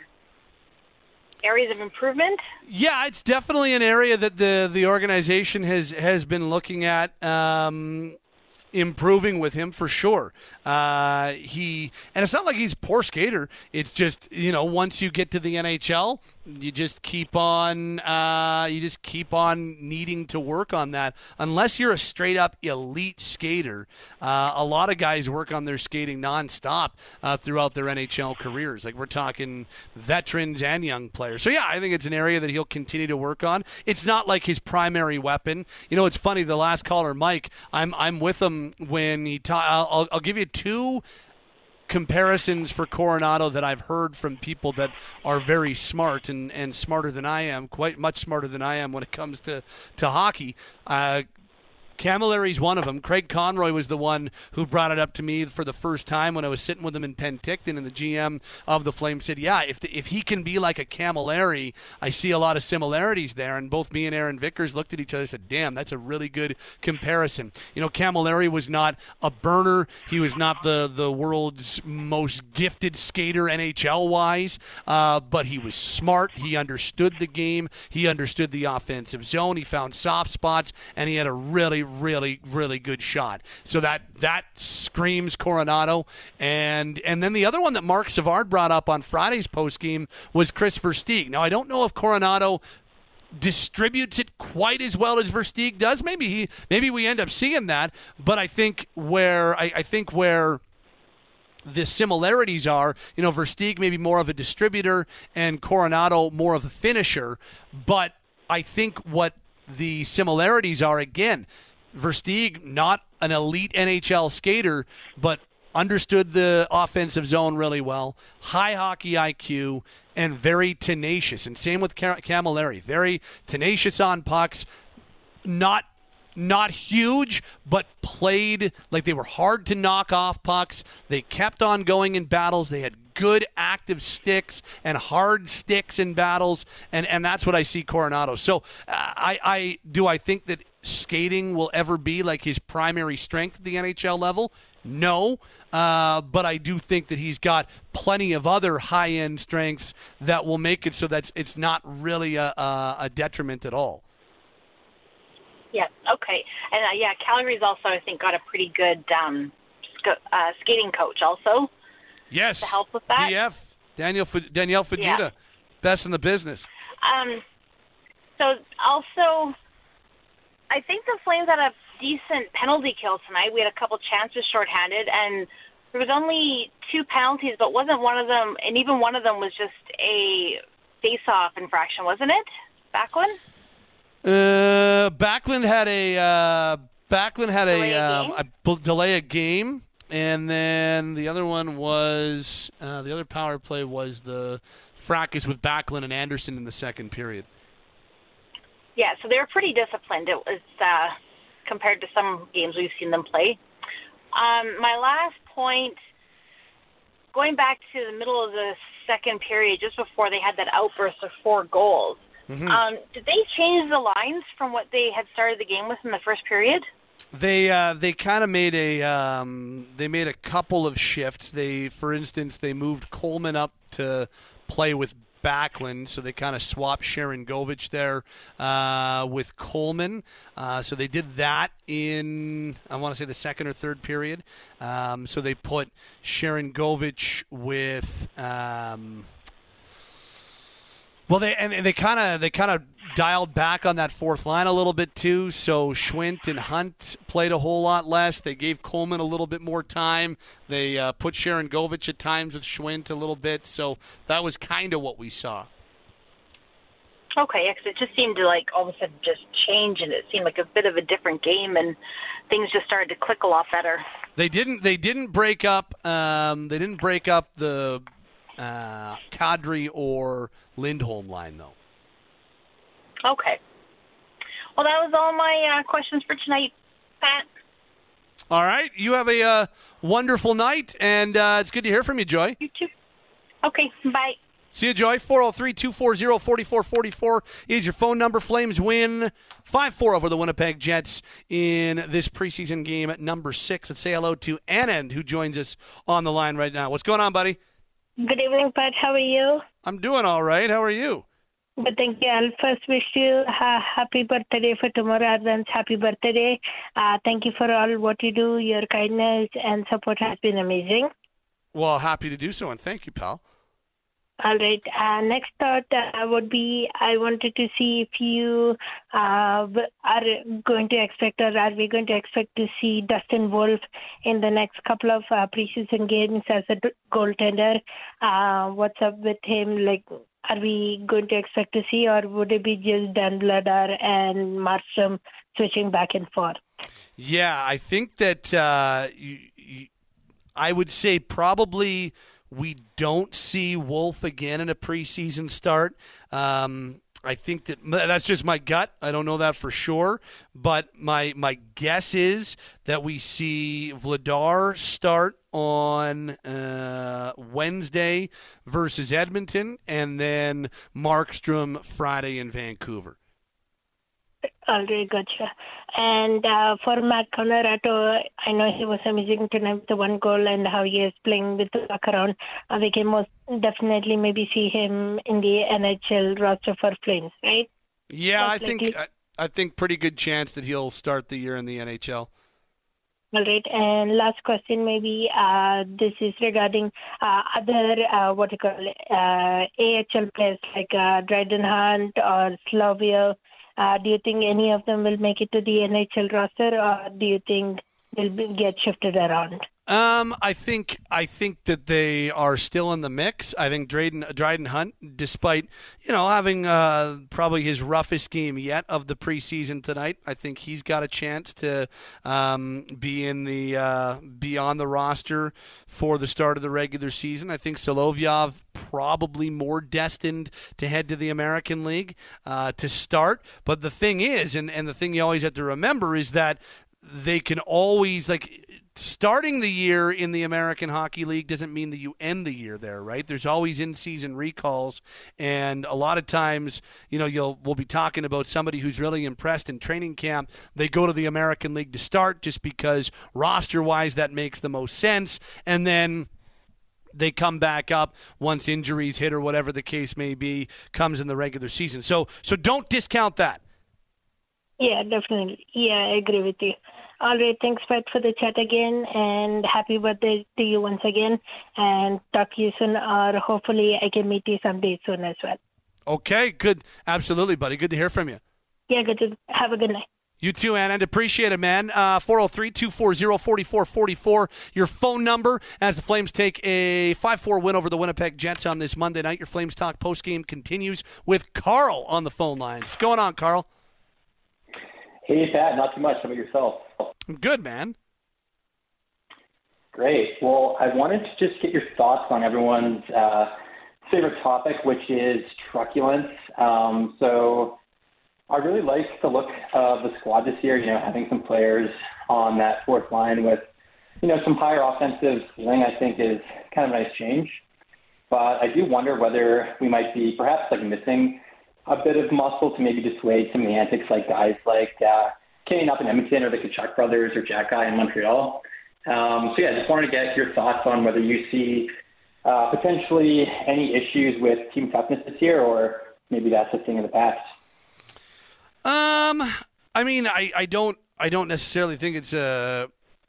areas of improvement? Yeah, it's definitely an area that the the organization has has been looking at. Um, improving with him for sure. Uh, he and it's not like he's poor skater. It's just you know once you get to the NHL, you just keep on uh, you just keep on needing to work on that. Unless you're a straight up elite skater, uh, a lot of guys work on their skating nonstop uh, throughout their NHL careers. Like we're talking veterans and young players. So yeah, I think it's an area that he'll continue to work on. It's not like his primary weapon. You know, it's funny. The last caller, Mike, I'm I'm with him when he. Ta- I'll, I'll- I'll give you two comparisons for Coronato that I've heard from people that are very smart and, and smarter than I am, quite much smarter than I am when it comes to to hockey. Uh, Cammalleri's one of them. Craig Conroy was the one who brought it up to me for the first time when I was sitting with him in Penticton, and the GM of the Flames said, "Yeah, if the, if he can be like a Cammalleri, I see a lot of similarities there." And both me and Aaron Vickers looked at each other and said, "Damn, that's a really good comparison." You know, Cammalleri was not a burner. He was not the the world's most gifted skater NHL wise, uh, but he was smart. He understood the game. He understood the offensive zone. He found soft spots, and he had a really, really, really good shot. So that that screams Coronato. And and then the other one that Marc Savard brought up on Friday's post game was Kris Versteeg. Now I don't know if Coronato distributes it quite as well as Versteeg does. Maybe he maybe we end up seeing that. But I think where I, I think where the similarities are, you know, Versteeg maybe more of a distributor and Coronato more of a finisher. But I think what the similarities are again, Versteeg not an elite NHL skater, but understood the offensive zone really well, high hockey IQ, and very tenacious. And same with Cammalleri, very tenacious on pucks, not not huge, but played like they were hard to knock off pucks. They kept on going in battles. They had good active sticks and hard sticks in battles, and, and that's what I see Coronato. So uh, I, I do I think that skating will ever be like his primary strength at the NHL level? No, uh, but I do think that he's got plenty of other high end strengths that will make it so that it's not really a, a, a detriment at all. Yeah. Okay. And uh, yeah, Calgary's also I think got a pretty good um, sc- uh, skating coach also. Yes. To help with that. DF Daniel F- Danielle Fujita, yeah. best in the business. Um. So also, I think the Flames had a decent penalty kill tonight. We had a couple chances shorthanded, and there was only two penalties, but wasn't one of them, and even one of them was just a face-off infraction, wasn't it, Backlund? Uh, Backlund had a uh, Backlund had delay a, um, a delay a game, and then the other one was uh, the other power play was the fracas with Backlund and Anderson in the second period. Yeah, so they were pretty disciplined. It was uh, compared to some games we've seen them play. Um, my last point, going back to the middle of the second period, just before they had that outburst of four goals. Mm-hmm. Um, did they change the lines from what they had started the game with in the first period? They uh, they kind of made a um, they made a couple of shifts. They, for instance, they moved Coleman up to play with Backlund, so they kind of swapped Sharangovich there uh, with Coleman. Uh, so they did that in I want to say the second or third period. Um, so they put Sharangovich with. Um, well, they and they kind of they kind of dialed back on that fourth line a little bit too. So Schwindt and Hunt played a whole lot less. They gave Coleman a little bit more time. They uh, put Sharangovich at times with Schwindt a little bit. So that was kind of what we saw. Okay, because it just seemed to like all of a sudden just change, and it seemed like a bit of a different game, and things just started to click a lot better. They didn't. They didn't break up. Um, they didn't break up the uh, Kadri or Lindholm line, though. Okay. Well, that was all my uh, questions for tonight, Pat. All right. You have a uh, wonderful night, and uh, it's good to hear from you, Joy. You too. Okay. Bye. See you, Joy. 403 240 4444 is your phone number. Flames win 5 4 over the Winnipeg Jets in this preseason game at number six. Let's say hello to Anand, who joins us on the line right now. What's going on, buddy? Good evening, Pat. How are you? I'm doing all right. How are you? But thank you. I'll first wish you a happy birthday for tomorrow. Advance happy birthday. Uh, thank you for all what you do. Your kindness and support has been amazing. Well, happy to do so, and thank you, pal. All right. Uh, next thought uh, would be I wanted to see if you uh, are going to expect or are we going to expect to see Dustin Wolf in the next couple of uh, preseason games as a goaltender? Uh, what's up with him? Like, are we going to expect to see, or would it be just Dan Vladar and Markstrom switching back and forth? Yeah, I think that uh, you, you, I would say probably – we don't see Wolf again in a preseason start. Um, I think that that's just my gut. I don't know that for sure, but my my guess is that we see Vladar start on uh, Wednesday versus Edmonton, and then Markstrom Friday in Vancouver. Right, gotcha. And uh, for Matt Coronato, I know he was amazing tonight with the one goal and how he is playing with the luck around. Uh, we can most definitely maybe see him in the NHL roster for Flames, right? Yeah, I think likely. I, I think pretty good chance that he'll start the year in the NHL. All right. And last question, maybe uh, this is regarding uh, other uh, what you call uh, AHL players like uh, Dryden Hunt or Slavia. Uh, do you think any of them will make it to the NHL roster, or do you think they'll be, get shifted around? Um, I think I think that they are still in the mix. I think Dryden Dryden Hunt, despite you know having uh, probably his roughest game yet of the preseason tonight, I think he's got a chance to um, be in the uh, be on the roster for the start of the regular season. I think Solovyov probably more destined to head to the American League uh, to start. But the thing is, and, and the thing you always have to remember is that they can always like starting the year in the American Hockey League doesn't mean that you end the year there, right? There's always in-season recalls, and a lot of times, you know, you'll we'll be talking about somebody who's really impressed in training camp. They go to the American League to start just because roster-wise that makes the most sense, and then they come back up once injuries hit or whatever the case may be comes in the regular season. So so don't discount that. Yeah, definitely. Yeah, I agree with you. All right, thanks, Pat, for the chat again, and happy birthday to you once again. And talk to you soon, or hopefully I can meet you someday soon as well. Okay, good. Absolutely, buddy. Good to hear from you. Yeah, good to have a good night. You too, Ann, and appreciate it, man. Uh, 403 240 4444. Your phone number as the Flames take a 5 4 win over the Winnipeg Jets on this Monday night. Your Flames Talk postgame continues with Carl on the phone line. What's going on, Carl? Hey, Pat, not too much. How about yourself? Good, man. Great. Well, I wanted to just get your thoughts on everyone's uh, favorite topic, which is truculence. Um, so I really like the look of the squad this year, you know, having some players on that fourth line with, you know, some higher offensive ceiling, I think is kind of a nice change. But I do wonder whether we might be perhaps like missing a bit of muscle to maybe dissuade some of the antics like guys like uh, Kenny up in Edmonton or the Tkachuk brothers or Xhekaj in Montreal. Um, so yeah, I just wanted to get your thoughts on whether you see uh, potentially any issues with team toughness this year, or maybe that's a thing of the past. Um, I mean, I, I don't I don't necessarily think it's a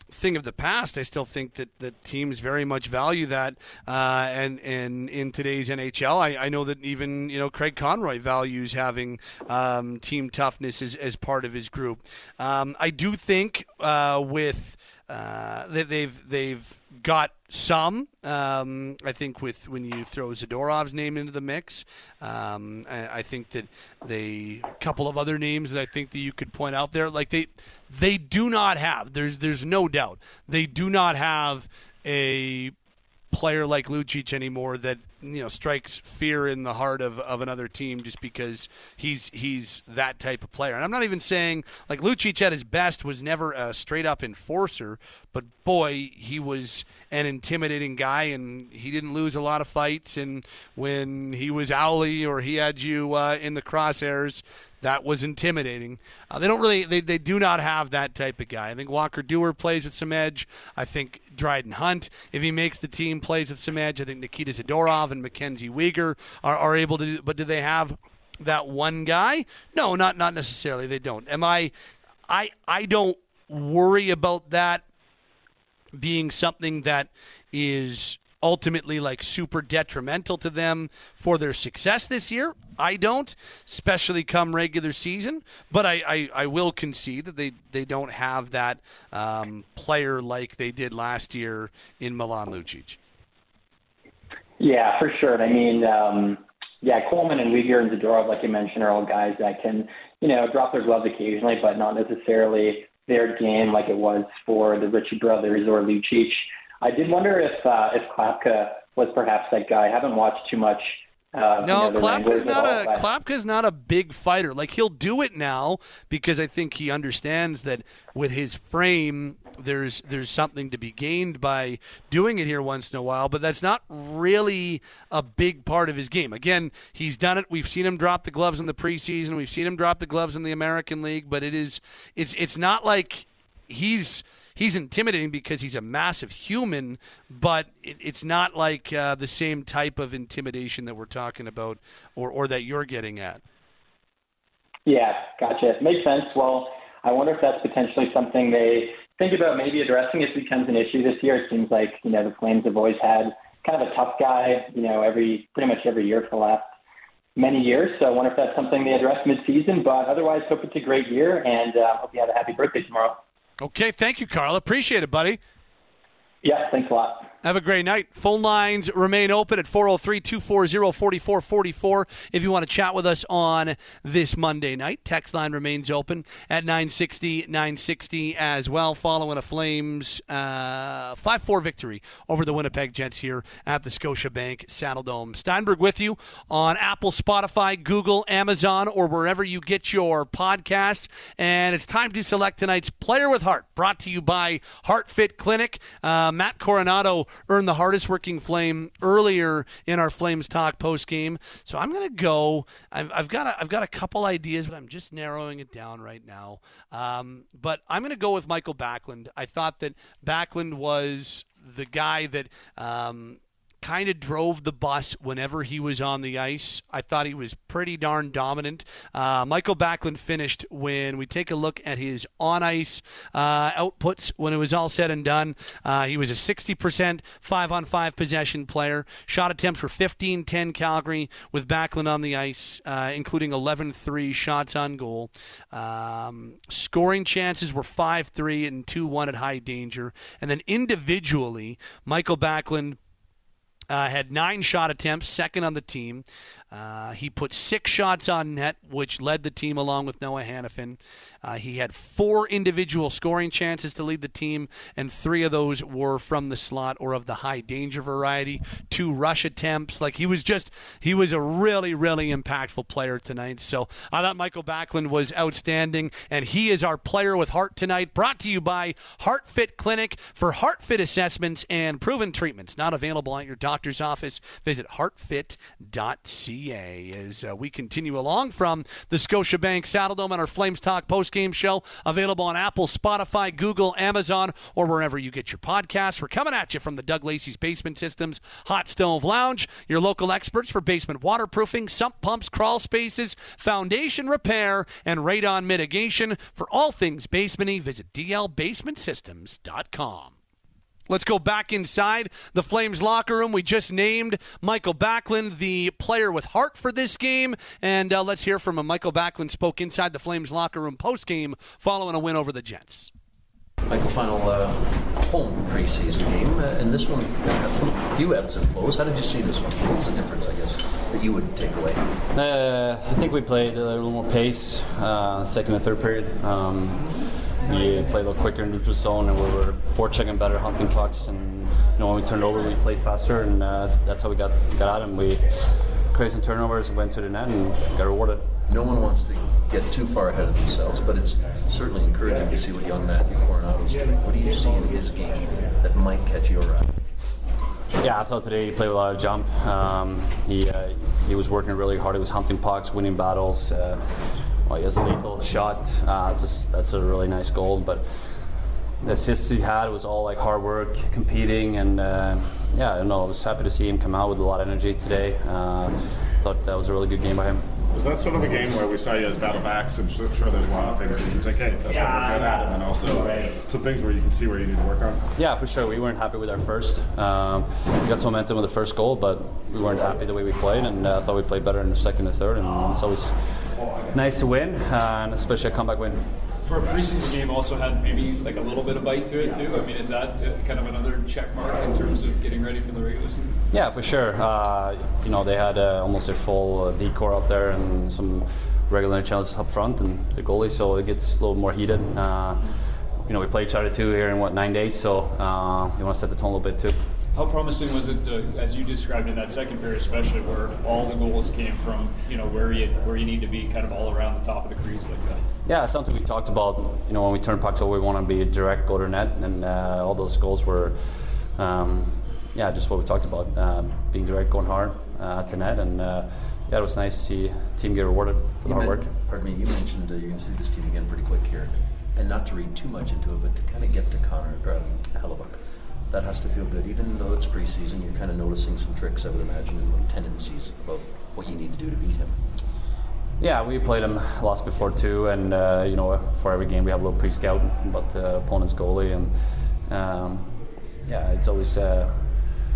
thing of the past. I still think that, that teams very much value that, uh, and and in today's NHL, I, I know that even you know Craig Conroy values having um, team toughness as, as part of his group. Um, I do think uh, with uh, they've they've got some. Um, I think with when you throw Zadorov's name into the mix, um, I, I think that they a couple of other names that I think that you could point out there, like they they do not have. There's there's no doubt they do not have a player like Lucic anymore that you know strikes fear in the heart of, of another team just because he's he's that type of player. And I'm not even saying like Lucic at his best was never a straight up enforcer, but boy, he was an intimidating guy and he didn't lose a lot of fights and when he was owly or he had you uh, in the crosshairs that was intimidating. Uh, they don't really, they, they do not have that type of guy. I think Walker Duehr plays with some edge. I think Dryden Hunt, if he makes the team, plays with some edge. I think Nikita Zadorov and Mackenzie Weegar are, are able to do, but do they have that one guy? No, not not necessarily. They don't. Am I? I I don't worry about that being something that is ultimately like super detrimental to them for their success this year. I don't, especially come regular season. But I, I, I will concede that they, they don't have that um, player like they did last year in Milan Lucic. Yeah, for sure. I mean, um, yeah, Coleman and Weegar and Zadorov, like you mentioned, are all guys that can, you know, drop their gloves occasionally, but not necessarily their game like it was for the Ritchie brothers or Lucic. I did wonder if uh, if Klapka was perhaps that guy. I haven't watched too much Uh, No, you know, Klapka's not a Klapka's not a big fighter. Like he'll do it now because I think he understands that with his frame, there's there's something to be gained by doing it here once in a while. But that's not really a big part of his game. Again, he's done it. We've seen him drop the gloves in the preseason. We've seen him drop the gloves in the American League. But it is it's it's not like he's he's intimidating because he's a massive human, but it, it's not like uh, the same type of intimidation that we're talking about or, or that you're getting at. Yeah, gotcha. Makes sense. Well, I wonder if that's potentially something they think about maybe addressing if it becomes an issue this year. It seems like, you know, the Flames have always had kind of a tough guy, you know, every pretty much every year for the last many years. So I wonder if that's something they address midseason. But otherwise, hope it's a great year and uh, hope you have a happy birthday tomorrow. Okay, thank you, Carl. Appreciate it, buddy. Yeah, thanks a lot. Have a great night. Phone lines remain open at 403 240 4444. If you want to chat with us on this Monday night, text line remains open at 960 960 as well, following a Flames 5 uh, 4 victory over the Winnipeg Jets here at the Scotiabank Saddledome. Steinberg with you on Apple, Spotify, Google, Amazon, or wherever you get your podcasts. And it's time to select tonight's Player with Heart, brought to you by Heart Fit Clinic. Uh, Matt Coronato earned the hardest working Flame earlier in our Flames talk post game. So I'm going to go. I've, I've got a, I've got a couple ideas, but I'm just narrowing it down right now. Um, but I'm going to go with Mikael Backlund. I thought that Backlund was the guy that. Um, kind of drove the bus whenever he was on the ice. I thought he was pretty darn dominant. Uh, Mikael Backlund finished when we take a look at his on ice uh, outputs when it was all said and done. Uh, he was a 60% five on five possession player. Shot attempts were 15 10 Calgary with Backlund on the ice, uh, including 11 3 shots on goal. Um, scoring chances were 5 3 and 2 1 at high danger. And then individually, Mikael Backlund. Uh, had nine shot attempts, second on the team. Uh, he put six shots on net, which led the team along with Noah Hanifin. Uh, he had four individual scoring chances to lead the team, and three of those were from the slot or of the high danger variety. Two rush attempts. Like he was just, he was a really, really impactful player tonight. So I thought Mikael Backlund was outstanding, and he is our player with heart tonight. Brought to you by HeartFit Clinic for HeartFit assessments and proven treatments. Not available at your doctor's office. Visit heartfit.ca as uh, we continue along from the Scotiabank Saddledome and our Flames Talk post-game show. Available on Apple, Spotify, Google, Amazon, or wherever you get your podcasts. We're coming at you from the Doug Lacey's Basement Systems Hot Stove Lounge, your local experts for basement waterproofing, sump pumps, crawl spaces, foundation repair, and radon mitigation. For all things basementy, visit dlbasementsystems.com. Let's go back inside the Flames locker room. We just named Mikael Backlund the player with heart for this game. And uh, let's hear from him. Mikael Backlund spoke inside the Flames locker room post game following a win over the Jets. Michael, final uh, home preseason game, uh, and this one a few ebbs and flows. How did you see this one? What's the difference, I guess, that you would take away? Uh, I think we played a little more pace, uh, second and third period. Um, we played a little quicker in the zone, and we were forechecking better, hunting pucks, and you know when we turned over, we played faster, and uh, that's, how we got got at him. We created some turnovers, went to the net, and got rewarded. No one wants to get too far ahead of themselves, but it's certainly encouraging to see what young Matthew Coronato's doing. What do you see in his game that might catch your eye? Yeah, I thought today he played a lot of jump. Um, he uh, he was working really hard. He was hunting pucks, winning battles. Uh, he has a lethal shot. Uh, that's, a, that's a really nice goal. But the assists he had was all like hard work, competing, and uh, yeah, I don't know. I was happy to see him come out with a lot of energy today. Uh, thought that was a really good game by him. Was that sort of a game where we saw you as battle backs? I'm sure, there's a lot of things that you can take, hey, that's what we're good at, and then also some things where you can see where you need to work on. Yeah, for sure. We weren't happy with our first. Um, we got some momentum with the first goal, but we weren't happy the way we played, and uh, I thought we played better in the second and third, and it's always nice to win, uh, and especially a comeback win. For a preseason game, also had maybe like a little bit of bite to it too. I mean, is that uh, kind of another check mark in terms of getting ready for the regular season? Yeah, for sure. Uh, you know, they had uh, almost a full uh, decor up there and some regular challenges up front and the goalie, so it gets a little more heated. Uh, you know, we play each other too here in what nine days, so uh, we want to set the tone a little bit too. How promising was it, to, as you described in that second period, especially where all the goals came from, you know, where you where you need to be, kind of all around the top of the crease like that? Yeah, something we talked about. You know, when we turn pucks over, we want to be direct, go to net, and uh, all those goals were, um, yeah, just what we talked about, uh, being direct, going hard uh, to net, and uh, yeah, it was nice to see team get rewarded for the hard men- work. Pardon me, you mentioned uh, you're going to see this team again pretty quick here. And not to read too much into it, but to kind of get to Connor, or, um, Hellebuyck, that has to feel good. Even though it's preseason, you're kind of noticing some tricks, I would imagine, and little tendencies about what you need to do to beat him. Yeah, we played them lots before too, and uh, you know, for every game we have a little pre-scout about the opponent's goalie, and um, yeah, it's always uh,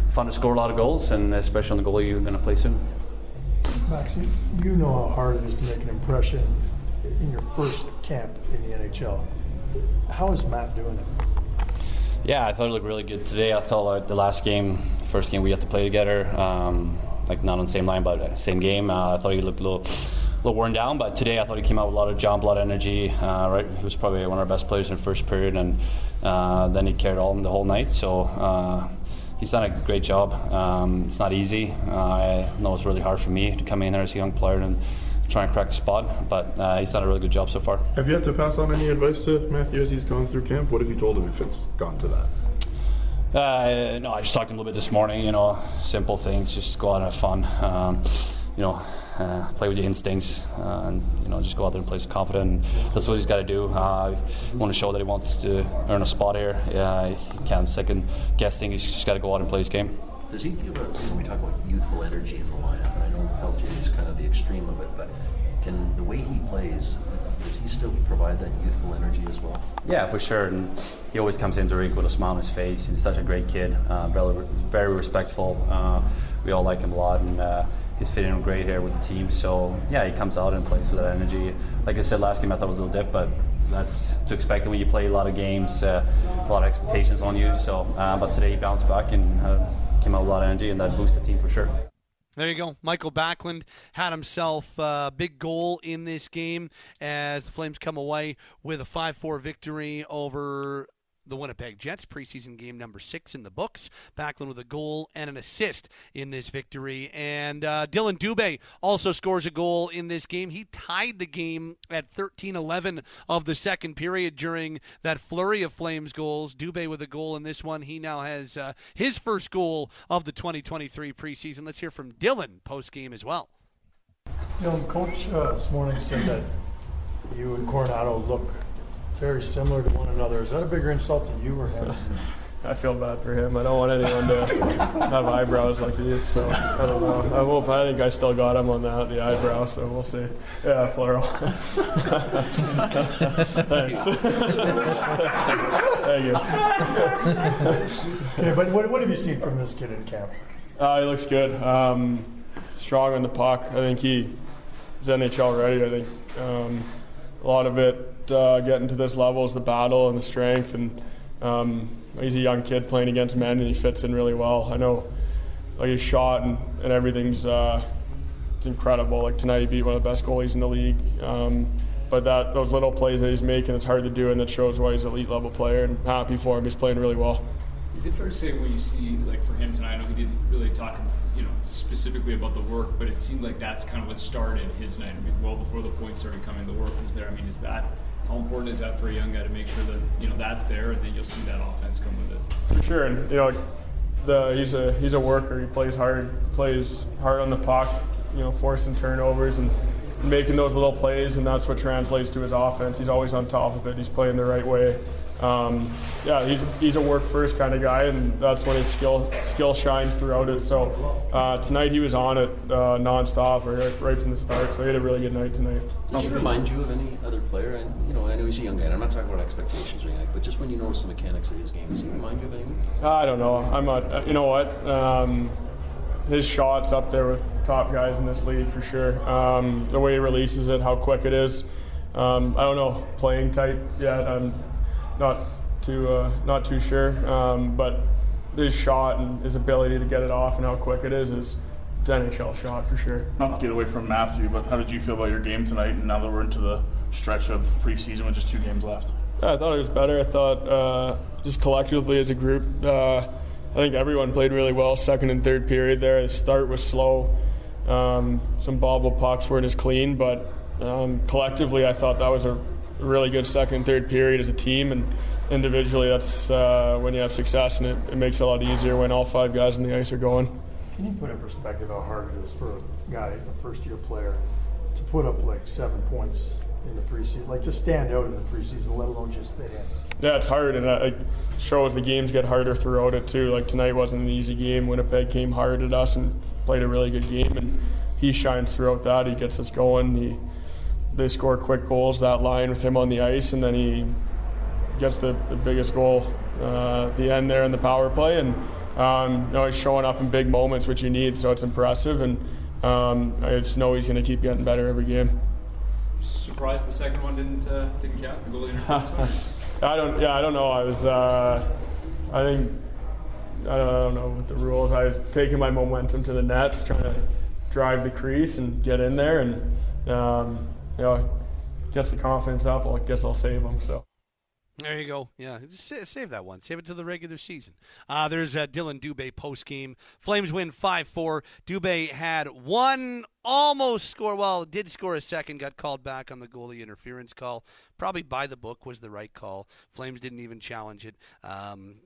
fun to score a lot of goals, and especially on the goalie you're going to play soon. Max, you, you know how hard it is to make an impression in your first camp in the NHL. How is Matt doing it? Yeah, I thought it looked really good today. I thought like the last game, first game we had to play together, um, like not on the same line, but same game. Uh, I thought he looked a little, a little worn down, but today I thought he came out with a lot of jump, a lot of energy. Uh, right, he was probably one of our best players in the first period, and uh, then he carried on the whole night. So. Uh, He's done a great job. Um, it's not easy. Uh, I know it's really hard for me to come in there as a young player and try and crack a spot, but uh, he's done a really good job so far. Have you had to pass on any advice to Matthew as he's gone through camp? What have you told him if it's gone to that? Uh, no, I just talked to him a little bit this morning. You know, simple things, just go out and have fun. Um, you know, uh, play with your instincts, uh, and you know, just go out there and play some confident. And that's what he's got to do. Uh, want to show that he wants to earn a spot here. Uh, he can't second guess things. He's just got to go out and play his game. Does he give a, you know, we talk about youthful energy in the lineup, and Pelletier is kind of the extreme of it, but can the way he plays, does he still provide that youthful energy as well? Yeah, for sure. And he always comes into rink with a smile on his face. He's such a great kid, uh, very, very respectful. Uh, we all like him a lot, and uh, he's fitting in great here with the team. So yeah, he comes out and plays with that energy. Like I said last game, I thought it was a little dip, but that's to expect when you play a lot of games, uh, a lot of expectations on you. So, uh, but today he bounced back and uh, came out with a lot of energy, and that boosted the team for sure. There you go. Mikael Backlund had himself a big goal in this game as the Flames come away with a 5 4 victory over the Winnipeg Jets, preseason game number six in the books. Backlund with a goal and an assist in this victory. And uh, Dillon Dubé also scores a goal in this game. He tied the game at 13 11 of the second period during that flurry of Flames goals. Dubé with a goal in this one. He now has uh, his first goal of the 2023 preseason. Let's hear from Dillon post game as well. You know, Coach uh, this morning said that you and Coronato look very similar to one another. Is that a bigger insult to you or him? I feel bad for him. I don't want anyone to have eyebrows like these, so I don't know. I will. I think I still got him on that, the eyebrow, so we'll see. Yeah, plural. Thanks. Thank you. okay, but what, what have you seen from this kid in camp? Uh, he looks good. Um, strong on the puck. I think he is NHL ready. I think um, a lot of it uh, getting to this level is the battle and the strength. And um, he's a young kid playing against men, and he fits in really well. I know, like his shot and, and everything's uh, it's incredible. Like tonight, he beat one of the best goalies in the league. Um, but that those little plays that he's making, it's hard to do, and that shows why he's an elite level player. And happy for him. He's playing really well. Is it fair to say when you see, like for him tonight, I know he didn't really talk, you know, specifically about the work, but it seemed like that's kind of what started his night, well before the points started coming. The work was there. I mean, is that how important is that for a young guy to make sure that you know that's there, and then you'll see that offense come with it? For sure, and you know, the he's a he's a worker. He plays hard, plays hard on the puck. You know, forcing turnovers and making those little plays, and that's what translates to his offense. He's always on top of it. He's playing the right way. Um, yeah, he's, he's a work first kind of guy, and that's when his skill skill shines throughout it. So uh, tonight he was on it uh, nonstop, right, right from the start. So he had a really good night tonight. Does he remind you of any other player? And you know, I know he's a young guy. And I'm not talking about expectations or anything, but just when you notice the mechanics of his game, does he remind you of anyone? I don't know. I'm not. uh, You know what? Um, his shots up there with top guys in this league for sure. Um, the way he releases it, how quick it is. Um, I don't know playing type yet. I'm not too uh, not too sure. Um, but his shot and his ability to get it off and how quick it is is it's NHL shot for sure. Not to get away from Matthew, but how did you feel about your game tonight? And now that we're into the stretch of preseason with just two games left. Yeah, I thought it was better. I thought uh, just collectively as a group, uh, I think everyone played really well second and third period there. The start was slow. Um, some bobble pucks weren't as clean, but um, collectively, I thought that was a really good second and third period as a team. And individually, that's uh, when you have success, and it, it makes it a lot easier when all five guys on the ice are going. Can you put in perspective how hard it is for a guy, a first year player, to put up like seven points in the preseason, like to stand out in the preseason, let alone just fit in? Yeah, it's hard, and it shows the games get harder throughout it too. Like tonight wasn't an easy game. Winnipeg came hard at us and played a really good game, and he shines throughout that. He gets us going. He they score quick goals that line with him on the ice, and then he gets the, the biggest goal uh, at the end there in the power play, and um, you know he's showing up in big moments, which you need. So it's impressive, and um, I just know he's going to keep getting better every game. Surprised the second one didn't uh, didn't count the goal interference. I don't. Yeah, I don't know. I was. Uh, I think. I don't, I don't know what the rules. I was taking my momentum to the net, trying to drive the crease and get in there, and um, you know, gets the confidence up. I guess I'll save them. So. There you go. Yeah, save that one. Save it to the regular season. Uh, there's uh, Dillon Dubé post game. Flames win 5 4. Dubé had one almost score. Well, did score a second, got called back on the goalie interference call. Probably by the book was the right call. Flames didn't even challenge it. Um,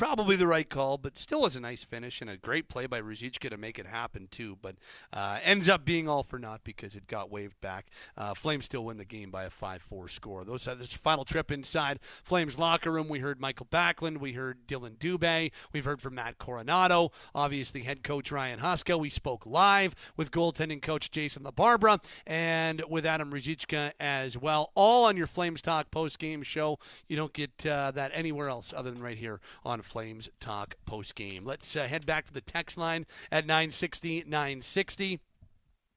probably the right call, but still was a nice finish and a great play by Ruzicka to make it happen too. But uh, ends up being all for naught because it got waved back. Uh, Flames still win the game by a 5-4 score. Those uh, this final trip inside Flames locker room. We heard Mikael Backlund. We heard Dillon Dubé. We've heard from Matt Coronato, Obviously, head coach Ryan Huska. We spoke live with goaltending coach Jason LaBarbera and with Adam Ruzicka as well. All on your Flames Talk post game show. You don't get uh, that anywhere else other than right here on Flames Talk post game. Let's uh, head back to the text line at 960 960.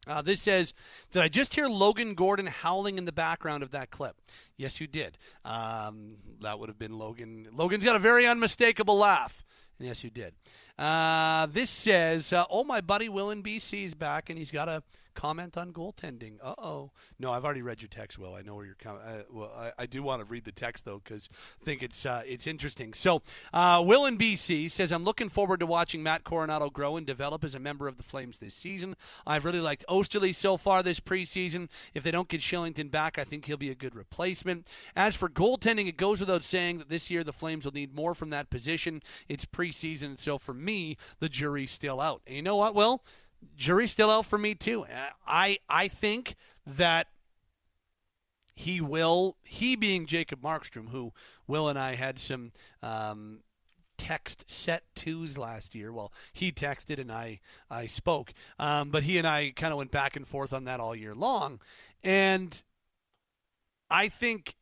Uh, this says, Did I just hear Logan Gordon howling in the background of that clip? Yes, you did. Um, that would have been Logan. Logan's got a very unmistakable laugh. And Yes, you did. Uh, this says, uh, "Oh, my buddy Will in BC's back, and he's got a comment on goaltending." Uh oh. No, I've already read your text, Will. I know where you're coming. Uh, well, I, I, do want to read the text though because I think it's uh, it's interesting. So, uh, Will in BC says, "I'm looking forward to watching Matt Coronato grow and develop as a member of the Flames this season. I've really liked Oesterle so far this preseason. If they don't get Kylington back, I think he'll be a good replacement. As for goaltending, it goes without saying that this year the Flames will need more from that position. It's preseason, so for me, the jury's still out. And you know what, Will? Jury's still out for me too. I I think that he will. He being Jacob Markstrom, who Will and I had some. Um, text set twos last year. Well, he texted and I I spoke, um, but he and I kind of went back and forth on that all year long, and I think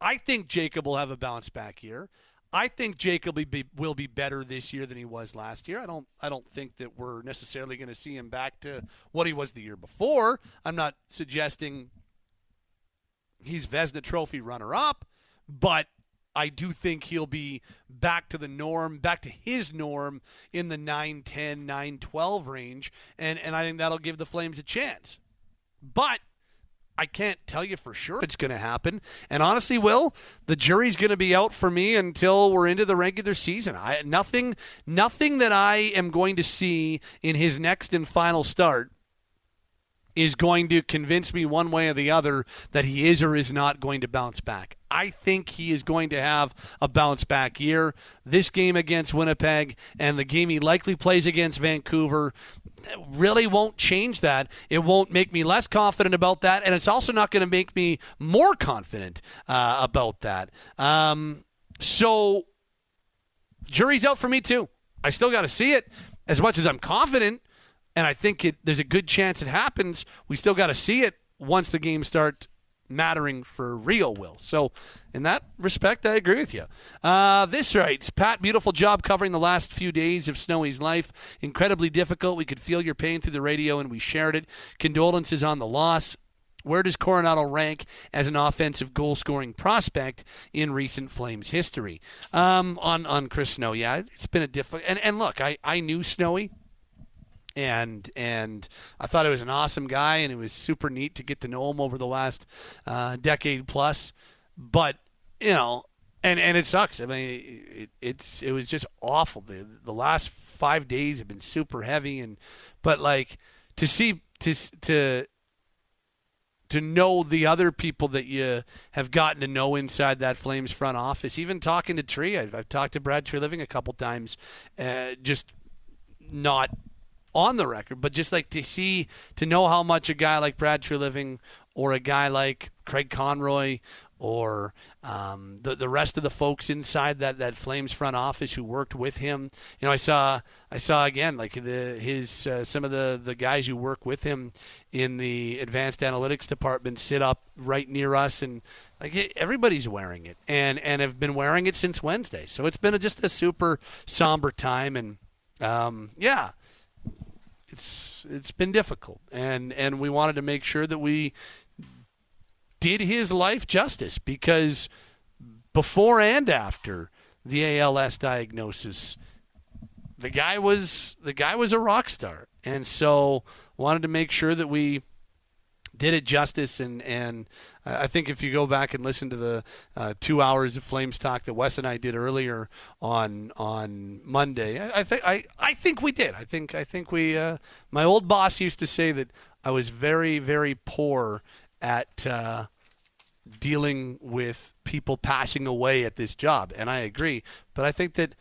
I think Jacob will have a bounce back year. I think Jacob will be, will be better this year than he was last year. I don't I don't think that we're necessarily going to see him back to what he was the year before. I'm not suggesting he's Vezina Trophy runner up, but I do think he'll be back to the norm, back to his norm in the 9 10, 9 12 range. And, and I think that'll give the Flames a chance. But I can't tell you for sure it's going to happen. And honestly, Will, the jury's going to be out for me until we're into the regular season. I nothing nothing that I am going to see in his next and final start is going to convince me one way or the other that he is or is not going to bounce back. I think he is going to have a bounce back year. This game against Winnipeg and the game he likely plays against Vancouver really won't change that. It won't make me less confident about that, and it's also not going to make me more confident uh, about that. Um, so, jury's out for me too. I still got to see it. As much as I'm confident, and I think it, there's a good chance it happens, we still got to see it once the games start mattering for real, Will. So, in that respect, I agree with you. Uh, this writes Pat, beautiful job covering the last few days of Snowy's life. Incredibly difficult. We could feel your pain through the radio and we shared it. Condolences on the loss. Where does Coronato rank as an offensive goal scoring prospect in recent Flames history? Um, on, on Chris Snow, yeah, it's been a difficult. And, and look, I, I knew Snowy and and I thought he was an awesome guy, and it was super neat to get to know him over the last uh, decade plus. But you know, and and it sucks. I mean, it, it's it was just awful. The the last five days have been super heavy, and but like to see to to to know the other people that you have gotten to know inside that Flames front office. Even talking to Tree, I've, I've talked to Brad Treliving a couple times, uh, just not on the record, but just like to see to know how much a guy like Brad Treliving or a guy like Craig Conroy or um, the the rest of the folks inside that, that Flames front office who worked with him. You know, I saw I saw again like the his uh, some of the, the guys who work with him in the advanced analytics department sit up right near us and like everybody's wearing it and and have been wearing it since Wednesday. So it's been a, just a super somber time and um, yeah. It's it's been difficult, and and we wanted to make sure that we did his life justice because before and after the ALS diagnosis, the guy was the guy was a rock star, and so wanted to make sure that we did it justice. And and I think if you go back and listen to the uh, two hours of Flames talk that Wes and I did earlier on on Monday, I, I think I, I think we did. I think I think we. Uh, my old boss used to say that I was very very poor at. Uh, dealing with people passing away at this job, and I agree. But I think that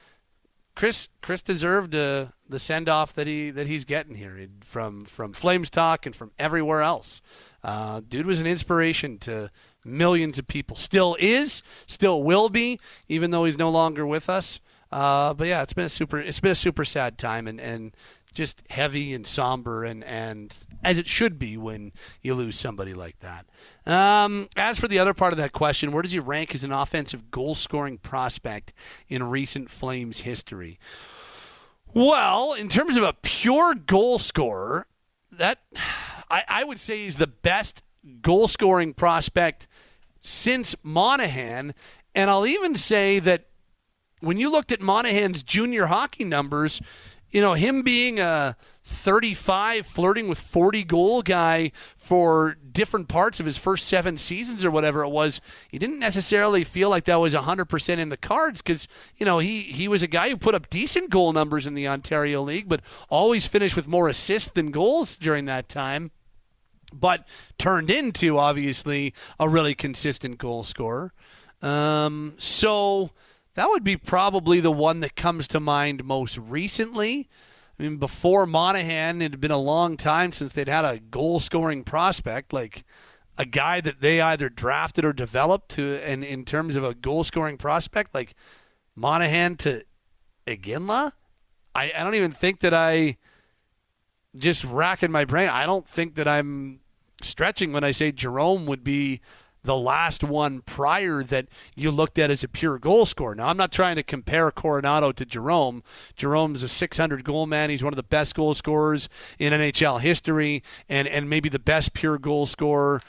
Chris Chris deserved uh, the send off that he that he's getting here from from Flames talk and from everywhere else. Uh, dude was an inspiration to millions of people. Still is, still will be, even though he's no longer with us. Uh, but yeah, it's been a super it's been a super sad time, and and just heavy and somber and, and as it should be when you lose somebody like that. Um, as for the other part of that question, where does he rank as an offensive goal scoring prospect in recent Flames history? Well, in terms of a pure goal scorer, that I, I would say he's the best goal scoring prospect since Monahan. And I'll even say that when you looked at Monahan's junior hockey numbers, you know, him being a 35, flirting with 40 goal guy for different parts of his first seven seasons or whatever it was, he didn't necessarily feel like that was 100% in the cards because, you know, he, he was a guy who put up decent goal numbers in the Ontario League, but always finished with more assists than goals during that time. But turned into, obviously, a really consistent goal scorer. Um, so that would be probably the one that comes to mind most recently. I mean, before Monahan, it had been a long time since they'd had a goal scoring prospect, like a guy that they either drafted or developed to, and in terms of a goal scoring prospect, like Monahan to Iginla. I, I don't even think that I just racking my brain. I don't think that I'm stretching when I say Jerome would be the last one prior that you looked at as a pure goal scorer. Now, I'm not trying to compare Coronato to Jerome. Jerome's a 600 goal man. He's one of the best goal scorers in NHL history, and and maybe the best pure goal scorer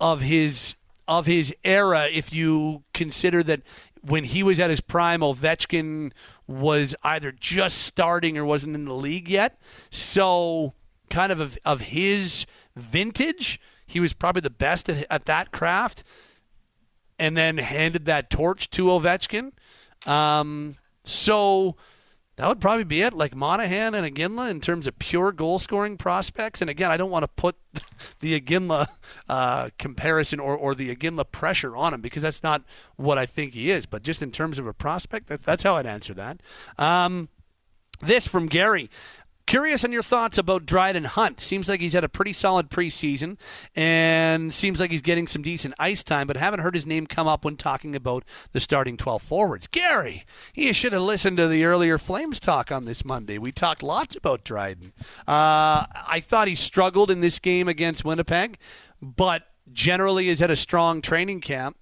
of his of his era. If you consider that when he was at his prime, Ovechkin was either just starting or wasn't in the league yet. So, kind of of, of his vintage he was probably the best at, at that craft, and then handed that torch to Ovechkin. Um, so that would probably be it. Like Monahan and Iginla in terms of pure goal scoring prospects. And again, I don't want to put the Iginla uh, comparison or, or the Iginla pressure on him because that's not what I think he is. But just in terms of a prospect, that, that's how I'd answer that. Um, this from Gary. Curious on your thoughts about Dryden Hunt. Seems like he's had a pretty solid preseason and seems like he's getting some decent ice time, but haven't heard his name come up when talking about the starting 12 forwards. Gary, you should have listened to the earlier Flames talk on this Monday. We talked lots about Dryden. Uh, I thought he struggled in this game against Winnipeg, but generally has had a strong training camp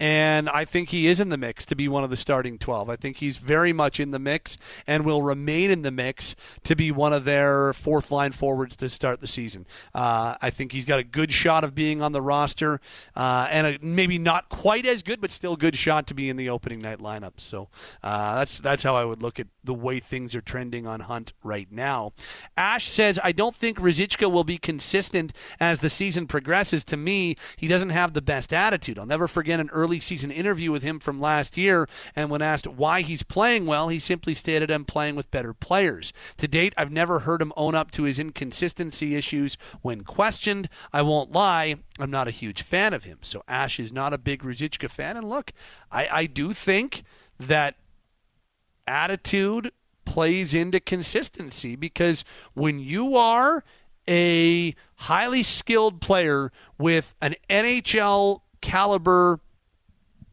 and I think he is in the mix to be one of the starting 12. I think he's very much in the mix and will remain in the mix to be one of their fourth line forwards to start the season. Uh, I think he's got a good shot of being on the roster uh, and a, maybe not quite as good, but still good shot to be in the opening night lineup. So uh, that's that's how I would look at the way things are trending on Hunt right now. Ash says, I don't think Ruzicka will be consistent as the season progresses. To me, he doesn't have the best attitude. I'll never forget an early early season interview with him from last year, and when asked why he's playing well, he simply stated, I'm playing with better players. To date, I've never heard him own up to his inconsistency issues when questioned. I won't lie, I'm not a huge fan of him. So Ash is not a big Ruzicka fan. And look, I, I do think that attitude plays into consistency because when you are a highly skilled player with an NHL caliber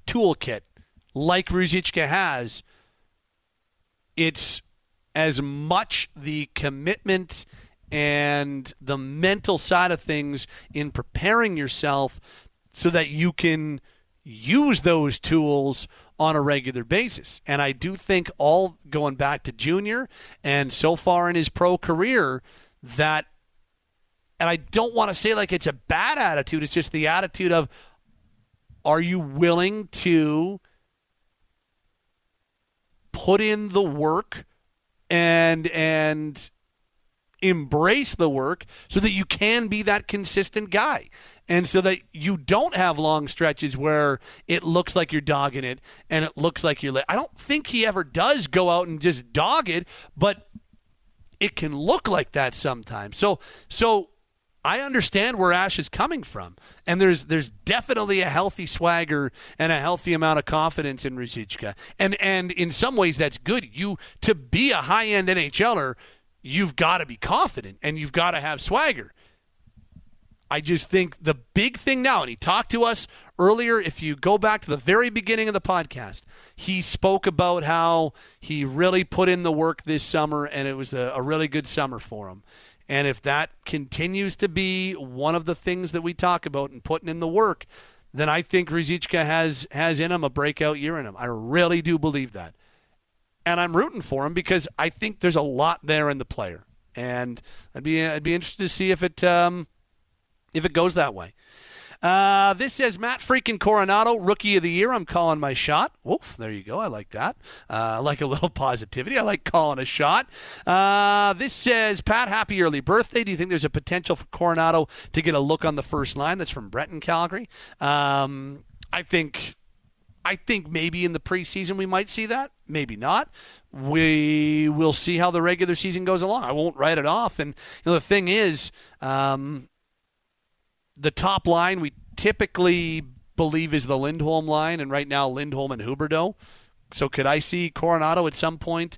toolkit like Ruzicka has, it's as much the commitment and the mental side of things in preparing yourself so that you can use those tools on a regular basis. And I do think all going back to junior and so far in his pro career that and I don't want to say like it's a bad attitude, it's just the attitude of are you willing to put in the work and and embrace the work so that you can be that consistent guy and so that you don't have long stretches where it looks like you're dogging it and it looks like you're. I don't think he ever does go out and just dog it, but it can look like that sometimes. So so I understand where Ash is coming from, and there's there's definitely a healthy swagger and a healthy amount of confidence in Ruzicka, and and in some ways that's good. You to be a high end NHLer, you've got to be confident and you've got to have swagger. I just think the big thing now, and he talked to us earlier. If you go back to the very beginning of the podcast, he spoke about how he really put in the work this summer, and it was a, a really good summer for him. And if that continues to be one of the things that we talk about and putting in the work, then I think Ruzicka has has in him a breakout year in him. I really do believe that. And I'm rooting for him because I think there's a lot there in the player. And I'd be I'd be interested to see if it um, if it goes that way. Uh, this says Matt freaking Coronato, rookie of the year. I'm calling my shot. Woof, there you go. I like that. Uh, I like a little positivity. I like calling a shot. Uh, this says Pat, happy early birthday. Do you think there's a potential for Coronato to get a look on the first line? That's from Brett in Calgary. Um, I think. I think maybe in the preseason we might see that. Maybe not. We will see how the regular season goes along. I won't write it off. And you know, the thing is, um, the top line we typically believe is the Lindholm line, and right now Lindholm and Huberdeau. So could I see Coronato at some point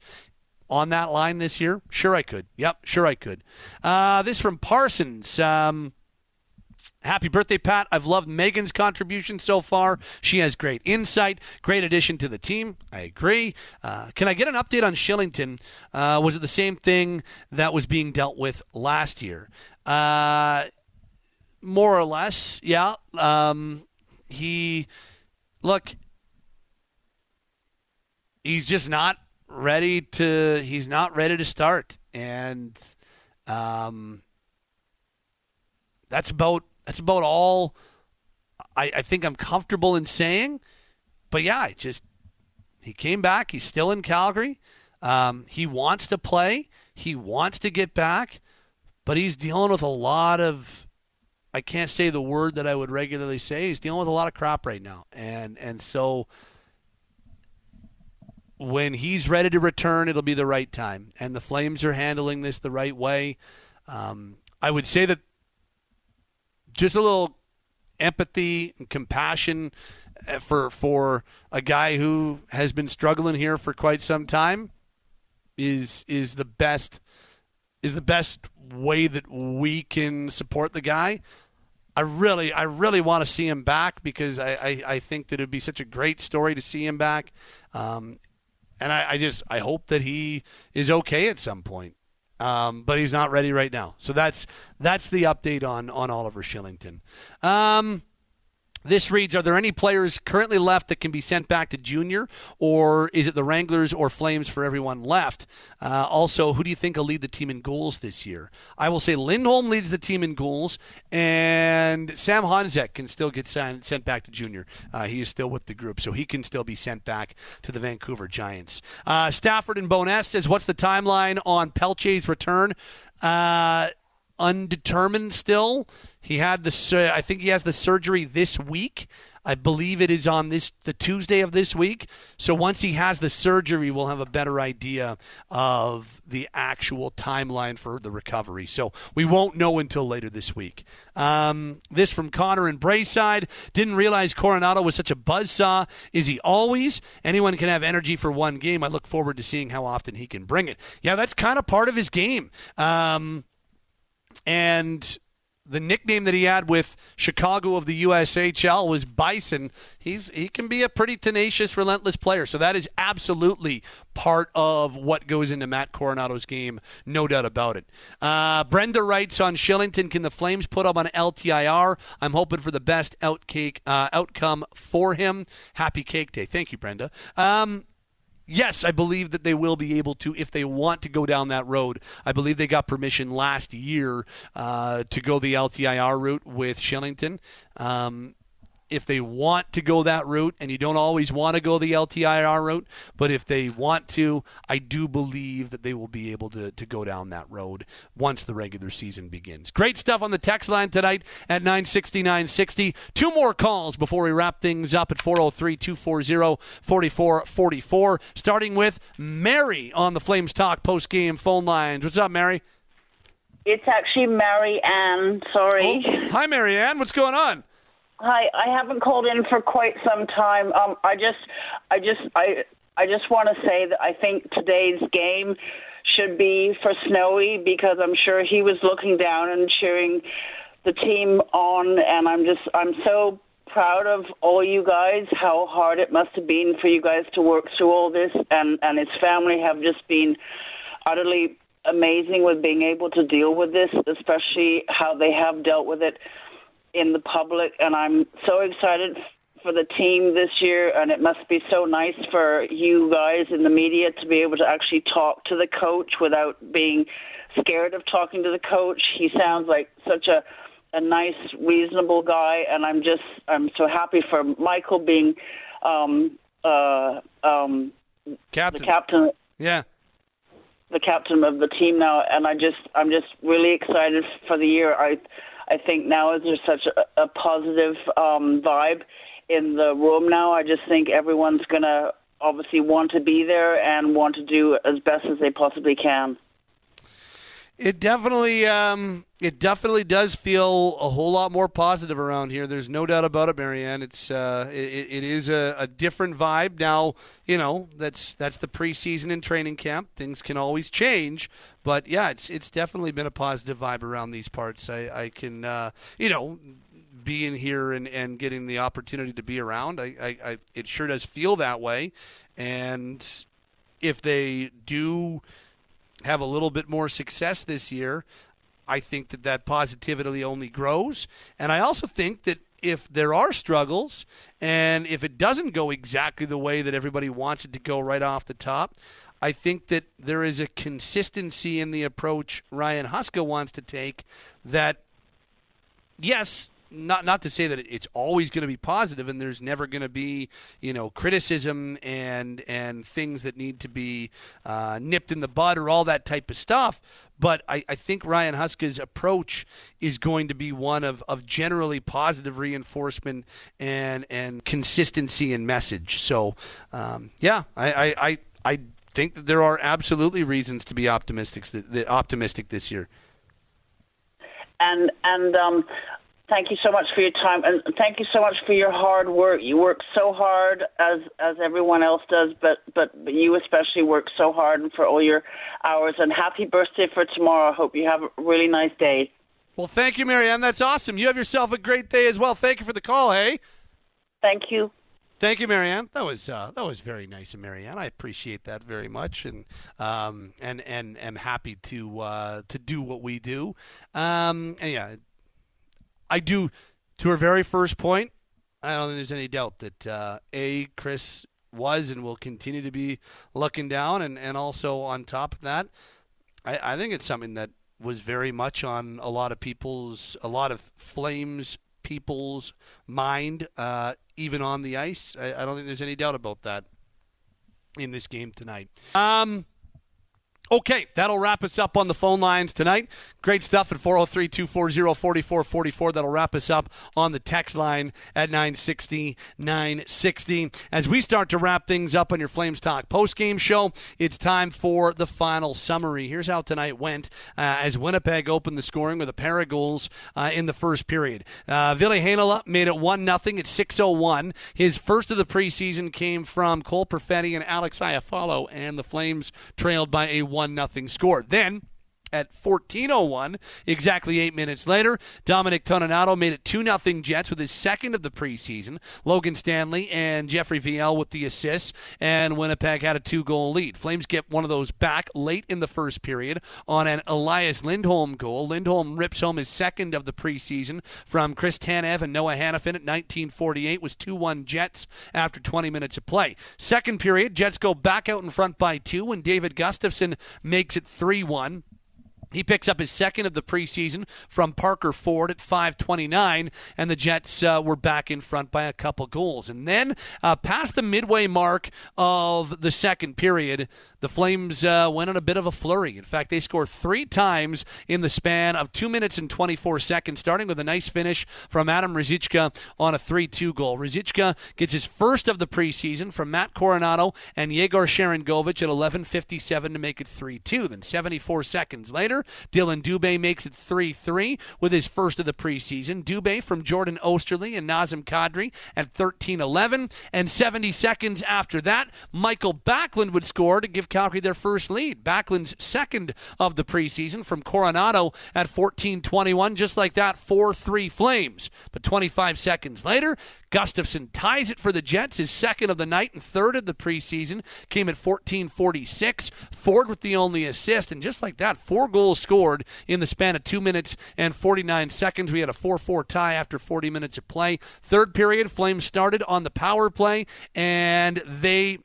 on that line this year? Sure, I could. Yep, sure I could. Uh, this from Parsons. Um, Happy birthday, Pat. I've loved Meaghan's contribution so far. She has great insight, great addition to the team. I agree. Uh, can I get an update on Kylington? Uh, was it the same thing that was being dealt with last year? Uh, more or less, yeah. Um, he, look, he's just not ready to. He's not ready to start, and um, that's about that's about all. I, I think I'm comfortable in saying, but yeah, just he came back. He's still in Calgary. Um, he wants to play. He wants to get back, but he's dealing with a lot of I can't say the word that I would regularly say. He's dealing with a lot of crap right now, and and so when he's ready to return, it'll be the right time. And the Flames are handling this the right way. Um, I would say that just a little empathy and compassion uh, for for a guy who has been struggling here for quite some time is is the best is the best way that we can support the guy. I really, I really want to see him back because I, I, I think that it'd be such a great story to see him back. Um, and I, I, just, I hope that he is okay at some point. Um, but he's not ready right now. So that's that's the update on on Oliver Kylington. Um, this reads Are there any players currently left that can be sent back to junior, or is it the Wranglers or Flames for everyone left? Uh, also, who do you think will lead the team in goals this year? I will say Lindholm leads the team in goals, and Sam Honzek can still get sent, sent back to junior. Uh, he is still with the group, so he can still be sent back to the Vancouver Giants. Uh, Stafford and Bowness says, What's the timeline on Pelche's return? Uh, undetermined still. He had the, I think he has the surgery this week. I believe it is on this the Tuesday of this week. So once he has the surgery, we'll have a better idea of the actual timeline for the recovery. So we won't know until later this week. Um, this from Connor and Braeside. Didn't realize Coronato was such a buzzsaw. Is he always? Anyone can have energy for one game. I look forward to seeing how often he can bring it. Yeah, that's kind of part of his game. Um, and the nickname that he had with Chicago of the USHL was Bison. He's he can be a pretty tenacious, relentless player. So that is absolutely part of what goes into Matt Coronato's game, no doubt about it. Uh, Brenda writes on Kylington: can the Flames put up on LTIR? I'm hoping for the best outcake, uh, outcome for him. Happy Cake Day. Thank you, Brenda. Um, yes, I believe that they will be able to if they want to go down that road. I believe they got permission last year uh, to go the LTIR route with Kylington. Um, if they want to go that route, and you don't always want to go the LTIR route, but if they want to, I do believe that they will be able to, to go down that road once the regular season begins. Great stuff on the text line tonight at 960 960. Two more calls before we wrap things up at 403 240 4444. Starting with Mary on the Flames Talk post game phone lines. What's up, Mary? It's actually Mary Ann. Sorry. Oh, hi, Mary Ann. What's going on? Hi, I haven't called in for quite some time. Um, I just, I just, I, I just want to say that I think today's game should be for Snowy because I'm sure he was looking down and cheering the team on, and I'm just, I'm so proud of all you guys. How hard it must have been for you guys to work through all this, and and his family have just been utterly amazing with being able to deal with this, especially how they have dealt with it in the public, and I'm so excited for the team this year. And it must be so nice for you guys in the media to be able to actually talk to the coach without being scared of talking to the coach. He sounds like such a a nice, reasonable guy, and I'm just I'm so happy for Mikael being um, uh, um, captain. the captain. Yeah the captain of the team now, and I just I'm just really excited for the year. I I think now is there's such a, a positive um, vibe in the room now. I just think everyone's gonna obviously want to be there and want to do as best as they possibly can. It definitely, um, it definitely does feel a whole lot more positive around here. There's no doubt about it, Marianne. It's, uh, it, it is a, a, different vibe now. You know, that's that's the preseason and training camp. Things can always change, but yeah, it's it's definitely been a positive vibe around these parts. I, I can, uh, you know, being here and, and getting the opportunity to be around, I, I, I it sure does feel that way. And if they do have a little bit more success this year, I think that that positivity only grows. And I also think that if there are struggles and if it doesn't go exactly the way that everybody wants it to go right off the top, I think that there is a consistency in the approach Ryan Huska wants to take that, yes, not not to say that it's always going to be positive and there's never going to be you know criticism and and things that need to be uh, nipped in the bud or all that type of stuff but I, I think Ryan Huska's approach is going to be one of, of generally positive reinforcement and and consistency in message. So, um, yeah, I, I, I, I think that there are absolutely reasons to be optimistic optimistic this year. And and um, Thank you so much for your time, and thank you so much for your hard work. You work so hard, as as everyone else does, but but, but you especially work so hard and for all your hours. And happy birthday for tomorrow. I hope you have a really nice day. Well, thank you, Marianne. That's awesome. You have yourself a great day as well. Thank you for the call. Hey. Thank you. Thank you, Marianne. That was uh, that was very nice of Marianne. I appreciate that very much, and um, and and am happy to uh, to do what we do. Um, and yeah, I do, to her very first point, I don't think there's any doubt that uh, A, Chris was and will continue to be looking down. And, and also on top of that, I, I think it's something that was very much on a lot of people's, a lot of Flames people's mind, uh, even on the ice. I, I, don't think there's any doubt about that in this game tonight. Um, Okay, that'll wrap us up on the phone lines tonight. Great stuff at 403 240 4444. That'll wrap us up on the text line at 960 960. As we start to wrap things up on your Flames Talk post game show, it's time for the final summary. Here's how tonight went uh, as Winnipeg opened the scoring with a pair of goals uh, in the first period. Uh, Ville Heinola made it 1 0 at 6.01. His first of the preseason came from Cole Perfetti and Alex Iafallo, and the Flames trailed by a 1 0 score. Then, at 14:01, exactly eight minutes later, Dominic Toninato made it 2 0 Jets with his second of the preseason. Logan Stanley and Jeffrey Viel with the assists, and Winnipeg had a two goal lead. Flames get one of those back late in the first period on an Elias Lindholm goal. Lindholm rips home his second of the preseason from Chris Tanev and Noah Hanifin at 1948 was 2-1 Jets after 20 minutes of play. Second period, Jets go back out in front by two when David Gustafsson makes it 3-1. He picks up his second of the preseason from Parker Ford at 5:29, and the Jets uh, were back in front by a couple goals. And then, uh, past the midway mark of the second period, the Flames uh, went on a bit of a flurry. In fact, they scored three times in the span of two minutes and 24 seconds, starting with a nice finish from Adam Ruzicka on a 3-2 goal. Ruzicka gets his first of the preseason from Matt Coronato and Yegor Sharangovich at 11:57 to make it 3-2. Then 74 seconds later, Dillon Dubé makes it 3-3 with his first of the preseason. Dubé from Jordan Oesterle and Nazem Kadri at 13-11, and 70 seconds after that, Mikael Backlund would score to give Calgary their first lead. Backlund's second of the preseason from Coronato at 14-21, just like that, 4-3 Flames. But 25 seconds later, Gustafsson ties it for the Jets, his second of the night and third of the preseason. Came at 14:46. Ford with the only assist, and just like that, four goals scored in the span of two minutes and 49 seconds. We had a 4-4 tie after 40 minutes of play. Third period, Flames started on the power play, and they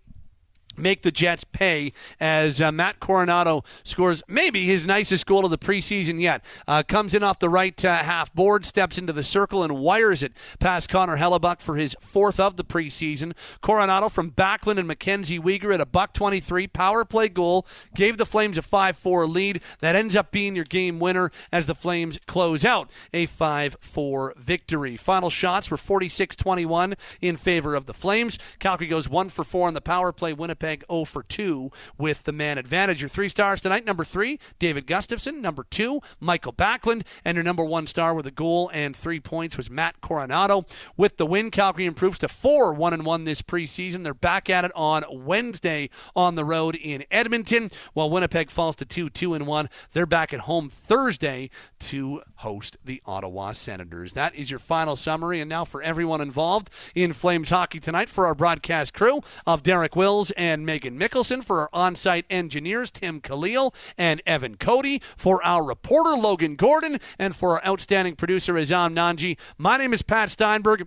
make the Jets pay as uh, Matt Coronato scores maybe his nicest goal of the preseason yet. Uh, comes in off the right uh, half board, steps into the circle, and wires it past Connor Hellebuyck for his fourth of the preseason. Coronato from Backlund and Mackenzie Weegar at a buck 23 power play goal gave the Flames a 5-4 lead. That ends up being your game winner as the Flames close out a 5-4 victory. Final shots were 46-21 in favor of the Flames. Calgary goes one for four on the power play. Winnipeg Winnipeg 0 for 2 with the man advantage. Your three stars tonight number three, David Gustafsson. Number two, Mikael Backlund. And your number one star with a goal and three points was Matt Coronato. With the win, Calgary improves to 4 1 and 1 this preseason. They're back at it on Wednesday on the road in Edmonton, while Winnipeg falls to 2 2 and 1. They're back at home Thursday to host the Ottawa Senators. That is your final summary. And now for everyone involved in Flames hockey tonight, for our broadcast crew of Derek Wills and Meaghan Mikkelson, for our on site engineers, Tim Khalil and Evan Cody, for our reporter, Logan Gordon, and for our outstanding producer, Azam Nanji. My name is Pat Steinberg.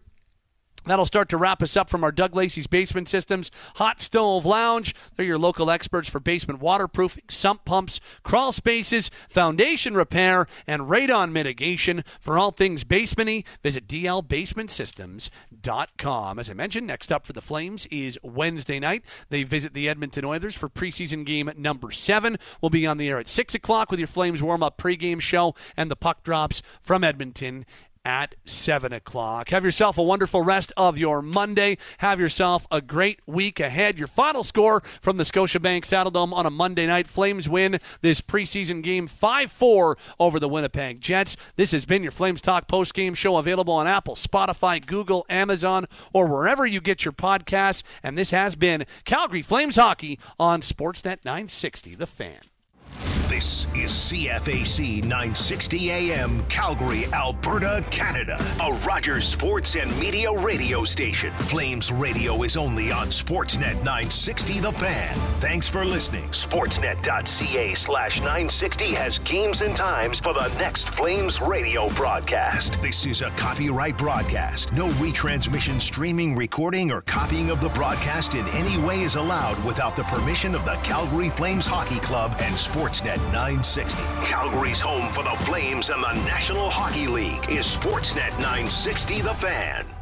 That'll start to wrap us up from our Doug Lacey's Basement Systems Hot Stove Lounge. They're your local experts for basement waterproofing, sump pumps, crawl spaces, foundation repair, and radon mitigation. For all things basementy, visit dlbasementsystems.com. As I mentioned, next up for the Flames is Wednesday night. They visit the Edmonton Oilers for preseason game number seven. We'll be on the air at 6 o'clock with your Flames warm-up pregame show and the puck drops from Edmonton at 7 o'clock. Have yourself a wonderful rest of your Monday. Have yourself a great week ahead. Your final score from the Scotiabank Saddledome on a Monday night. Flames win this preseason game 5 4 over the Winnipeg Jets. This has been your Flames Talk post game show available on Apple, Spotify, Google, Amazon, or wherever you get your podcasts. And this has been Calgary Flames Hockey on Sportsnet 960, The Fan. This is CFAC 960 AM, Calgary, Alberta, Canada. A Rogers Sports and Media radio station. Flames Radio is only on Sportsnet 960 The Fan. Thanks for listening. Sportsnet.ca slash 960 has games and times for the next Flames radio broadcast. This is a copyright broadcast. No retransmission, streaming, recording, or copying of the broadcast in any way is allowed without the permission of the Calgary Flames Hockey Club and Sportsnet 960. Calgary's home for the Flames and the National Hockey League is Sportsnet 960 The Fan.